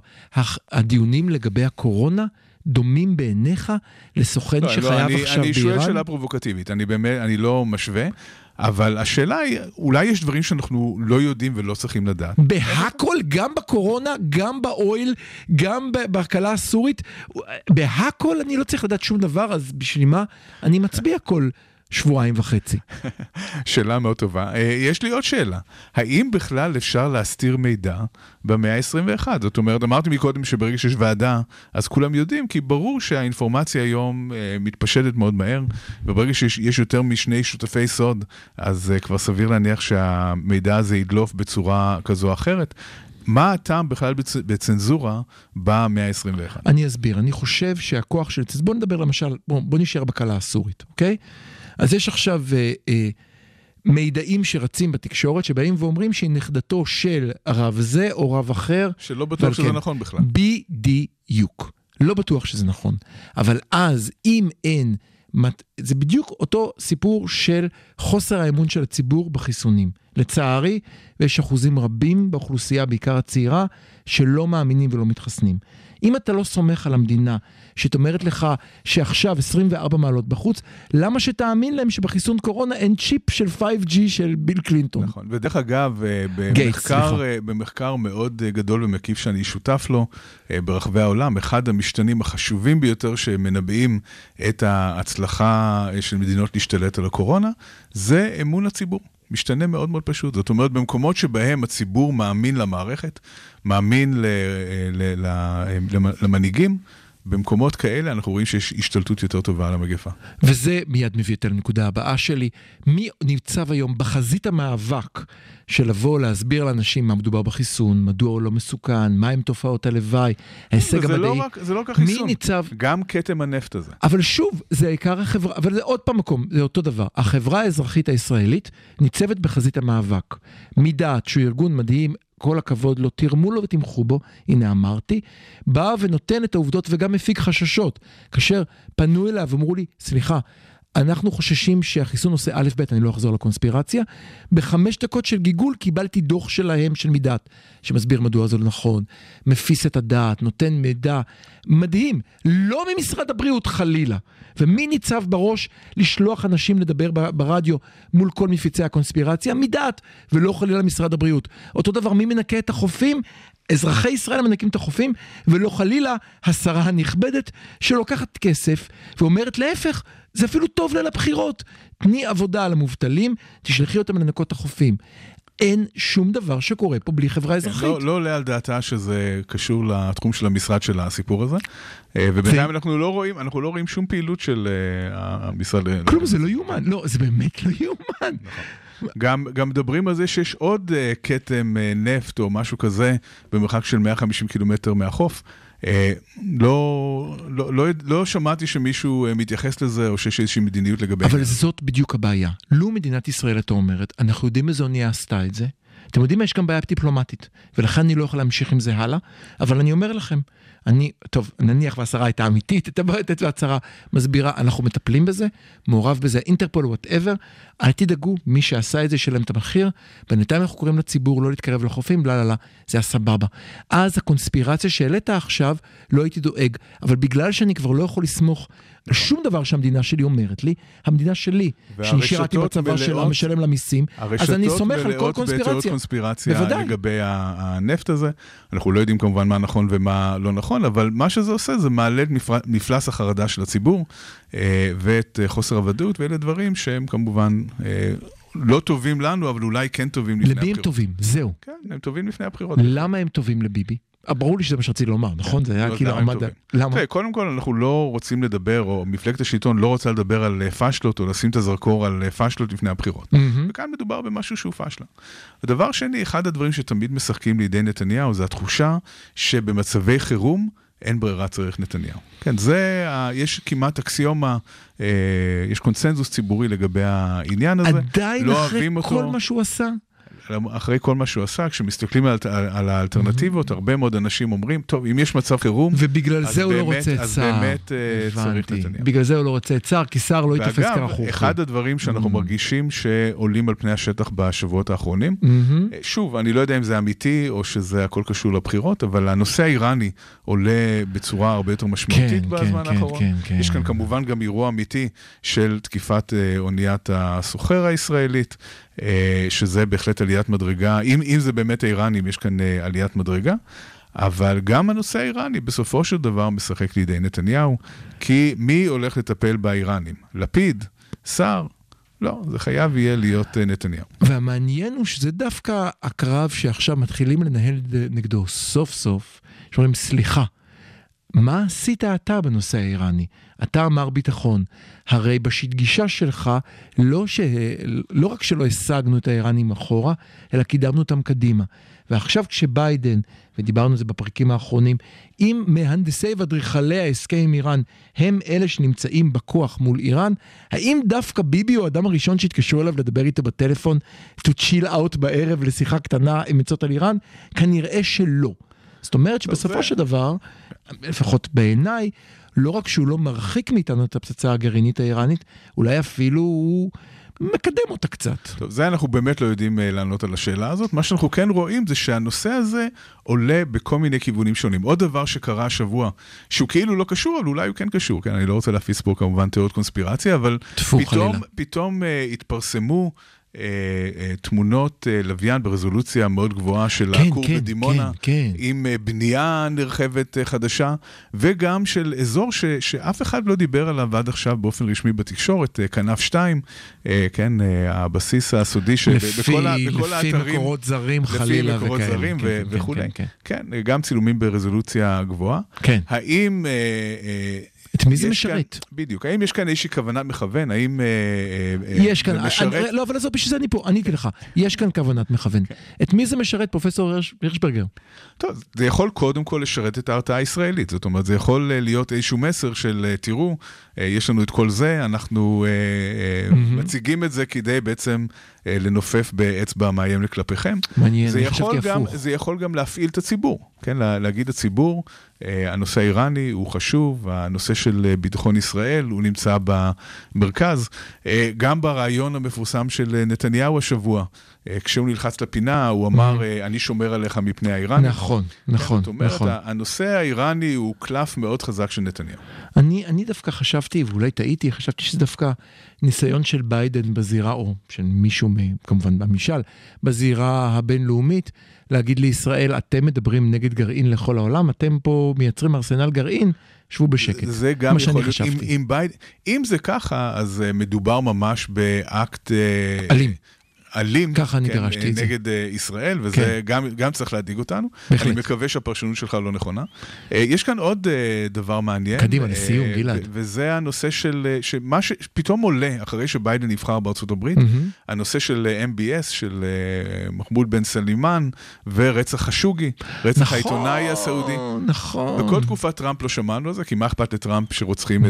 הדיונים לגבי הקורונה דומים בעיניך לסוכן
לא,
שחייב
לא, אני,
עכשיו
אני שואל
באיראן?
שאלה פרובוקטיבית, אני באמת, אני לא משווה, אבל השאלה היא, אולי יש דברים שאנחנו לא יודעים ולא צריכים לדעת.
בהכל, גם בקורונה, גם באויל, גם בהקלה הסורית, בהכל אני לא צריך לדעת שום דבר, אז בשביל מה אני מצביע כל שבועיים וחצי?
שאלה מאוד טובה. אה, יש לי עוד שאלה. האם בכלל אפשר להסתיר מידע במאה ה-21? זאת אומרת, אמרתי מקודם שברגע שיש ועדה, אז כולם יודעים, כי ברור שהאינפורמציה היום אה, מתפשטת מאוד מהר, וברגע שיש יש יותר משני שותפי סוד, אז אה, כבר סביר להניח שהמידע הזה ידלוף בצורה כזו או אחרת. מה הטעם בכלל בצ... בצנזורה במאה ה-21?
אני אסביר, אני חושב שהכוח של... בוא נדבר למשל, בוא, בוא נשאר בקלה הסורית, אוקיי? אז יש עכשיו אה, אה, מידעים שרצים בתקשורת שבאים ואומרים שהיא נכדתו של רב זה או רב אחר.
שלא בטוח שזה
כן.
נכון בכלל.
בדיוק. לא בטוח שזה נכון. אבל אז, אם אין... זה בדיוק אותו סיפור של חוסר האמון של הציבור בחיסונים. לצערי, ויש אחוזים רבים באוכלוסייה, בעיקר הצעירה, שלא מאמינים ולא מתחסנים. אם אתה לא סומך על המדינה, שאת אומרת לך שעכשיו 24 מעלות בחוץ, למה שתאמין להם שבחיסון קורונה אין צ'יפ של 5G של ביל קלינטון?
נכון, ודרך אגב, אה, במחקר,
סליחה.
אה, במחקר מאוד אה, גדול ומקיף שאני שותף לו ברחבי העולם, אחד המשתנים החשובים ביותר שמנבאים את ההצלחה של מדינות להשתלט על הקורונה, זה אמון הציבור. משתנה מאוד מאוד פשוט. זאת אומרת, במקומות שבהם הציבור מאמין למערכת, מאמין ל, ל, ל, למ- למנהיגים, במקומות כאלה אנחנו רואים שיש השתלטות יותר טובה על המגפה.
וזה מיד מביא אותי לנקודה הבאה שלי. מי ניצב היום בחזית המאבק של לבוא להסביר לאנשים מה מדובר בחיסון, מדוע הוא לא מסוכן, מהם תופעות הלוואי, ההישג
לא
המדעי.
רק, זה לא רק
מי
החיסון,
ניצב?
גם כתם הנפט הזה.
אבל שוב, זה עיקר החברה, אבל זה עוד פעם מקום, זה אותו דבר. החברה האזרחית הישראלית ניצבת בחזית המאבק. מדעת שהוא ארגון מדהים, כל הכבוד לו, תרמו לו ותמכו בו, הנה אמרתי, בא ונותן את העובדות וגם מפיק חששות. כאשר פנו אליו ואמרו לי, סליחה, אנחנו חוששים שהחיסון עושה א' ב', אני לא אחזור לקונספירציה. בחמש דקות של גיגול קיבלתי דוח שלהם של מדעת, שמסביר מדוע זה לא נכון, מפיס את הדעת, נותן מידע מדהים, לא ממשרד הבריאות חלילה. ומי ניצב בראש לשלוח אנשים לדבר ברדיו מול כל מפיצי הקונספירציה? מדעת, ולא חלילה משרד הבריאות. אותו דבר, מי מנקה את החופים? אזרחי ישראל מנקים את החופים, ולא חלילה השרה הנכבדת שלוקחת כסף ואומרת להפך, זה אפילו טוב לה לבחירות. תני עבודה למובטלים, תשלחי אותם לנקות את החופים. אין שום דבר שקורה פה בלי חברה אזרחית.
לא, לא עולה על דעתה שזה קשור לתחום של המשרד של הסיפור הזה. אה, ובינתיים אנחנו לא רואים, אנחנו לא רואים שום פעילות של אה, המשרד.
כלום, זה לא יאומן. לא, זה באמת לא יאומן.
גם, גם מדברים על זה שיש עוד אה, כתם אה, נפט או משהו כזה במרחק של 150 קילומטר מהחוף. אה, לא, לא, לא, לא שמעתי שמישהו אה, מתייחס לזה או שיש איזושהי מדיניות לגבי
אבל. זאת בדיוק הבעיה. לו מדינת ישראל הייתה אומרת, אנחנו יודעים איזו אונייה עשתה את זה, אתם יודעים מה? יש גם בעיה דיפלומטית, ולכן אני לא יכול להמשיך עם זה הלאה, אבל אני אומר לכם, אני, טוב, נניח והשרה הייתה אמיתית, הייתה בועטת ומצהירה מסבירה, אנחנו מטפלים בזה, מעורב בזה אינטרפול, whatever, אל תדאגו, מי שעשה את זה ישלם את המחיר, בינתיים אנחנו קוראים לציבור לא להתקרב לחופים, לא, לא, לא, זה היה סבבה. אז הקונספירציה שהעלית עכשיו, לא הייתי דואג, אבל בגלל שאני כבר לא יכול לסמוך שום דבר שהמדינה שלי אומרת לי, המדינה שלי,
והרשתות
בצבא שלה,
מלאות-
משלם לה מיסים, אז אני סומך על כל
מלאות בתיאוריות
קונספירציה.
קונספירציה
בוודאי.
לגבי הנפט הזה. אנחנו לא יודעים כמובן מה נכון ומה לא נכון, אבל מה שזה עושה זה מעלה את מפלס החרדה של הציבור אה, ואת אה, חוסר הוודאות, ואלה דברים שהם כמובן אה, לא טובים לנו, אבל אולי כן טובים לפני
למי הם
הבחירות.
טובים? זהו.
כן, הם טובים לפני הבחירות.
למה הם טובים לביבי? אה, ברור לי שזה מה שרציתי לומר, נכון? זה
לא,
היה כאילו
למה הם
עמד...
טובים?
למה?
קודם כל אנחנו לא רוצים לדבר, או מפלגת השלטון לא רוצה לדבר על אה, פשלות, או לשים את הזרקור על אה, פשלות לפני הבחירות. וכאן מדובר במשהו שהוא פשלה. ודבר שני, אחד הדברים שתמיד משחקים לידי נתניהו זה התחושה שבמצבי חירום אין ברירה צריך נתניהו. כן, זה, יש כמעט אקסיומה, אה, יש קונסנזוס ציבורי לגבי העניין הזה.
עדיין
לא
אחרי כל
אותו.
מה שהוא עשה?
אחרי כל מה שהוא עשה, כשמסתכלים על, על, על האלטרנטיבות, הרבה מאוד אנשים אומרים, טוב, אם יש מצב חירום,
ובגלל
אז
זה הוא לא
באמת-
רוצה את
אז
סער.
באמת, אה, צריך
הבנתי.
נתניהו.
בגלל זה הוא לא רוצה את סער, כי סער לא ייתפס
ואגב,
כרכוך.
אחד הדברים שאנחנו
Mm.
מרגישים שעולים על פני השטח בשבועות האחרונים,
מהמם.
שוב, אני לא יודע אם זה אמיתי או שזה הכל קשור לבחירות, אבל הנושא האיראני עולה בצורה הרבה יותר משמעותית
כן,
בזמן
כן,
האחרון.
כן, כן.
יש כאן כמובן גם אירוע אמיתי של תקיפת אה, אוניית הסוחר הישראלית, אה, שזה בהחלט עליית מדרגה, אם, אם זה באמת האיראנים, יש כאן אה, עליית מדרגה. אבל גם הנושא האיראני בסופו של דבר משחק לידי נתניהו, כי מי הולך לטפל באיראנים? לפיד? סער? לא, זה חייב יהיה להיות אה, נתניהו.
והמעניין הוא שזה דווקא הקרב שעכשיו מתחילים לנהל נגדו סוף סוף, שאומרים סליחה, מה עשית אתה בנושא האיראני? אתה מר ביטחון, הרי בשגישה שלך לא, ש... לא רק שלא השגנו את האיראנים אחורה, אלא קידמנו אותם קדימה. ועכשיו כשביידן, ודיברנו על זה בפרקים האחרונים, אם מהנדסי ואדריכלי ההסכם עם איראן הם אלה שנמצאים בכוח מול איראן, האם דווקא ביבי הוא האדם הראשון שהתקשרו אליו לדבר איתו בטלפון to chill out בערב לשיחה קטנה עם עצות על איראן? כנראה שלא. זאת אומרת שבסופו של דבר, לפחות בעיניי, לא רק שהוא לא מרחיק מאיתנו את הפצצה הגרעינית האיראנית, אולי אפילו הוא מקדם אותה קצת.
טוב, זה אנחנו באמת לא יודעים אה, לענות על השאלה הזאת. מה שאנחנו כן רואים זה שהנושא הזה עולה בכל מיני כיוונים שונים. עוד דבר שקרה השבוע, שהוא כאילו לא קשור, אבל אולי הוא כן קשור, כן, אני לא רוצה להפיס פה כמובן תיאוריות קונספירציה, אבל פתאום,
חלילה.
פתאום אה, התפרסמו תמונות אה, לוויין ברזולוציה מאוד גבוהה של
כן,
הכור
כן,
בדימונה,
כן, כן.
עם אה, בנייה נרחבת אה, חדשה, וגם של אזור ש, שאף אחד לא דיבר עליו עד עכשיו באופן רשמי בתקשורת, אה, כנף 2, אה, כן, אה, הבסיס הסודי
לפי,
שבכל ה- בכל
לפי
האתרים,
מקורות זרים
לפי
חלילה
מקורות
וכאלה.
זרים
כן,
ו-
כן,
וכולי.
כן, כן.
כן, אה, גם צילומים ברזולוציה גבוהה.
כן.
האם... אה, אה,
את מי זה משרת?
כאן, בדיוק, האם יש כאן איזושהי כוונת מכוון? האם אה, אה,
יש כאן,
משרת?
אני, לא, אבל עזוב, בשביל זה אני פה, עניתי לך. יש כאן כוונת מכוון.
כן.
את מי זה משרת, פרופסור הירשברגר?
טוב, זה יכול קודם כל לשרת את ההרתעה הישראלית. זאת אומרת, זה יכול אה, להיות איזשהו מסר של, אה, תראו, אה, יש לנו את כל זה, אנחנו אה, אה,
מהמם.
מציגים את זה כדי בעצם אה, לנופף באצבע מאיים כלפיכם.
מעניין, אני חשבתי הפוך.
זה יכול גם להפעיל את הציבור, כן? לה- להגיד לציבור, אה, הנושא האיראני הוא חשוב, הנושא של אה, ביטחון ישראל הוא נמצא במרכז. אה, גם ברעיון המפורסם של נתניהו השבוע, כשהוא נלחץ לפינה, הוא אמר, אה, אני שומר עליך מפני האיראנים.
נכון, נכון,
זאת אומרת,
נכון.
הנושא האיראני הוא קלף מאוד חזק של נתניהו.
אני, אני דווקא חשבתי, ואולי טעיתי, חשבתי שזה דווקא ניסיון של ביידן בזירה, או של מישהו, כמובן במשאל, בזירה הבינלאומית, להגיד לישראל, אתם מדברים נגד גרעין לכל העולם, אתם פה מייצרים ארסנל גרעין, שבו בשקט.
זה גם יכול להיות, אם. אם, בייד, אם זה ככה, אז uh, מדובר ממש באקט... Uh,
אלים.
אלים,
ככה אני
כן,
את זה.
נגד uh, ישראל, וזה
כן.
גם, גם צריך להדאיג אותנו.
בהחלט.
אני מקווה שהפרשנות שלך לא נכונה. Uh, יש כאן עוד uh, דבר מעניין.
קדימה, לסיום, גלעד.
וזה הנושא של, שמה שפתאום עולה אחרי שביידן נבחר בארצות הברית,
מהמם.
הנושא של MBS, של מחמוד בן סלימאן, ורצח חשוגי, רצח העיתונאי הסעודי.
נכון.
בכל תקופת טראמפ לא שמענו על זה, כי מה אכפת לטראמפ שרוצחים.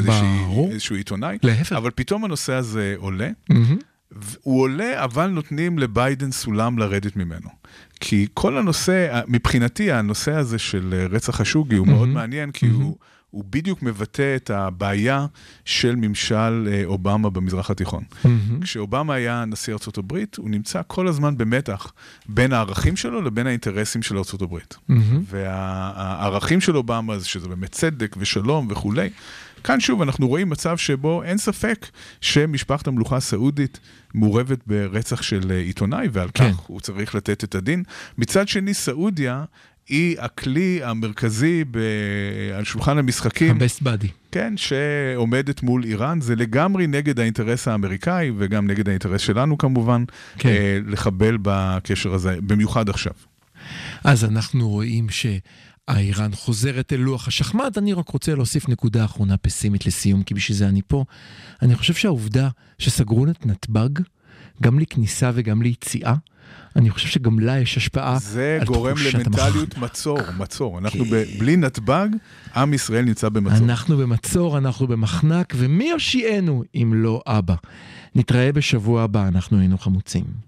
איזשהו עיתונאי?
להפך.
אבל פתאום הנושא הזה עולה,
מהמם.
הוא עולה, אבל נותנים לביידן סולם לרדת ממנו. כי כל הנושא, מבחינתי, הנושא הזה של אה, רצח השוגי הוא מאוד מעניין, כי הוא... הוא בדיוק מבטא את הבעיה של ממשל אה, אובמה במזרח התיכון. כשאובמה היה נשיא ארצות הברית, הוא נמצא כל הזמן במתח בין הערכים שלו לבין האינטרסים של ארצות הברית. והערכים של אובמה זה שזה באמת צדק ושלום וכולי. כאן שוב אנחנו רואים מצב שבו אין ספק שמשפחת המלוכה הסעודית מעורבת ברצח של אה, עיתונאי, ועל
כן.
כך הוא צריך לתת את הדין. מצד שני, סעודיה היא הכלי המרכזי ב... על שולחן המשחקים,
ה-best buddy.
כן, שעומדת מול איראן, זה לגמרי נגד האינטרס האמריקאי וגם נגד האינטרס שלנו כמובן,
כן.
אה, לחבל בקשר הזה, במיוחד עכשיו.
אז אנחנו רואים שהאיראן חוזרת אל לוח השחמט. אני רק רוצה להוסיף נקודה אחרונה פסימית לסיום, כי בשביל זה אני פה. אני חושב שהעובדה שסגרו את נתב"ג, גם לכניסה וגם ליציאה, אני חושב שגם לה יש השפעה
זה
על
גורם
תחושת
למנטליות
המחנק.
מצור, מצור. אנחנו
כן.
ב... בלי נתב"ג, עם ישראל נמצא במצור.
אנחנו במצור, אנחנו במחנק, ומי יושיענו אם לא אבא? נתראה בשבוע הבא, אנחנו היינו חמוצים.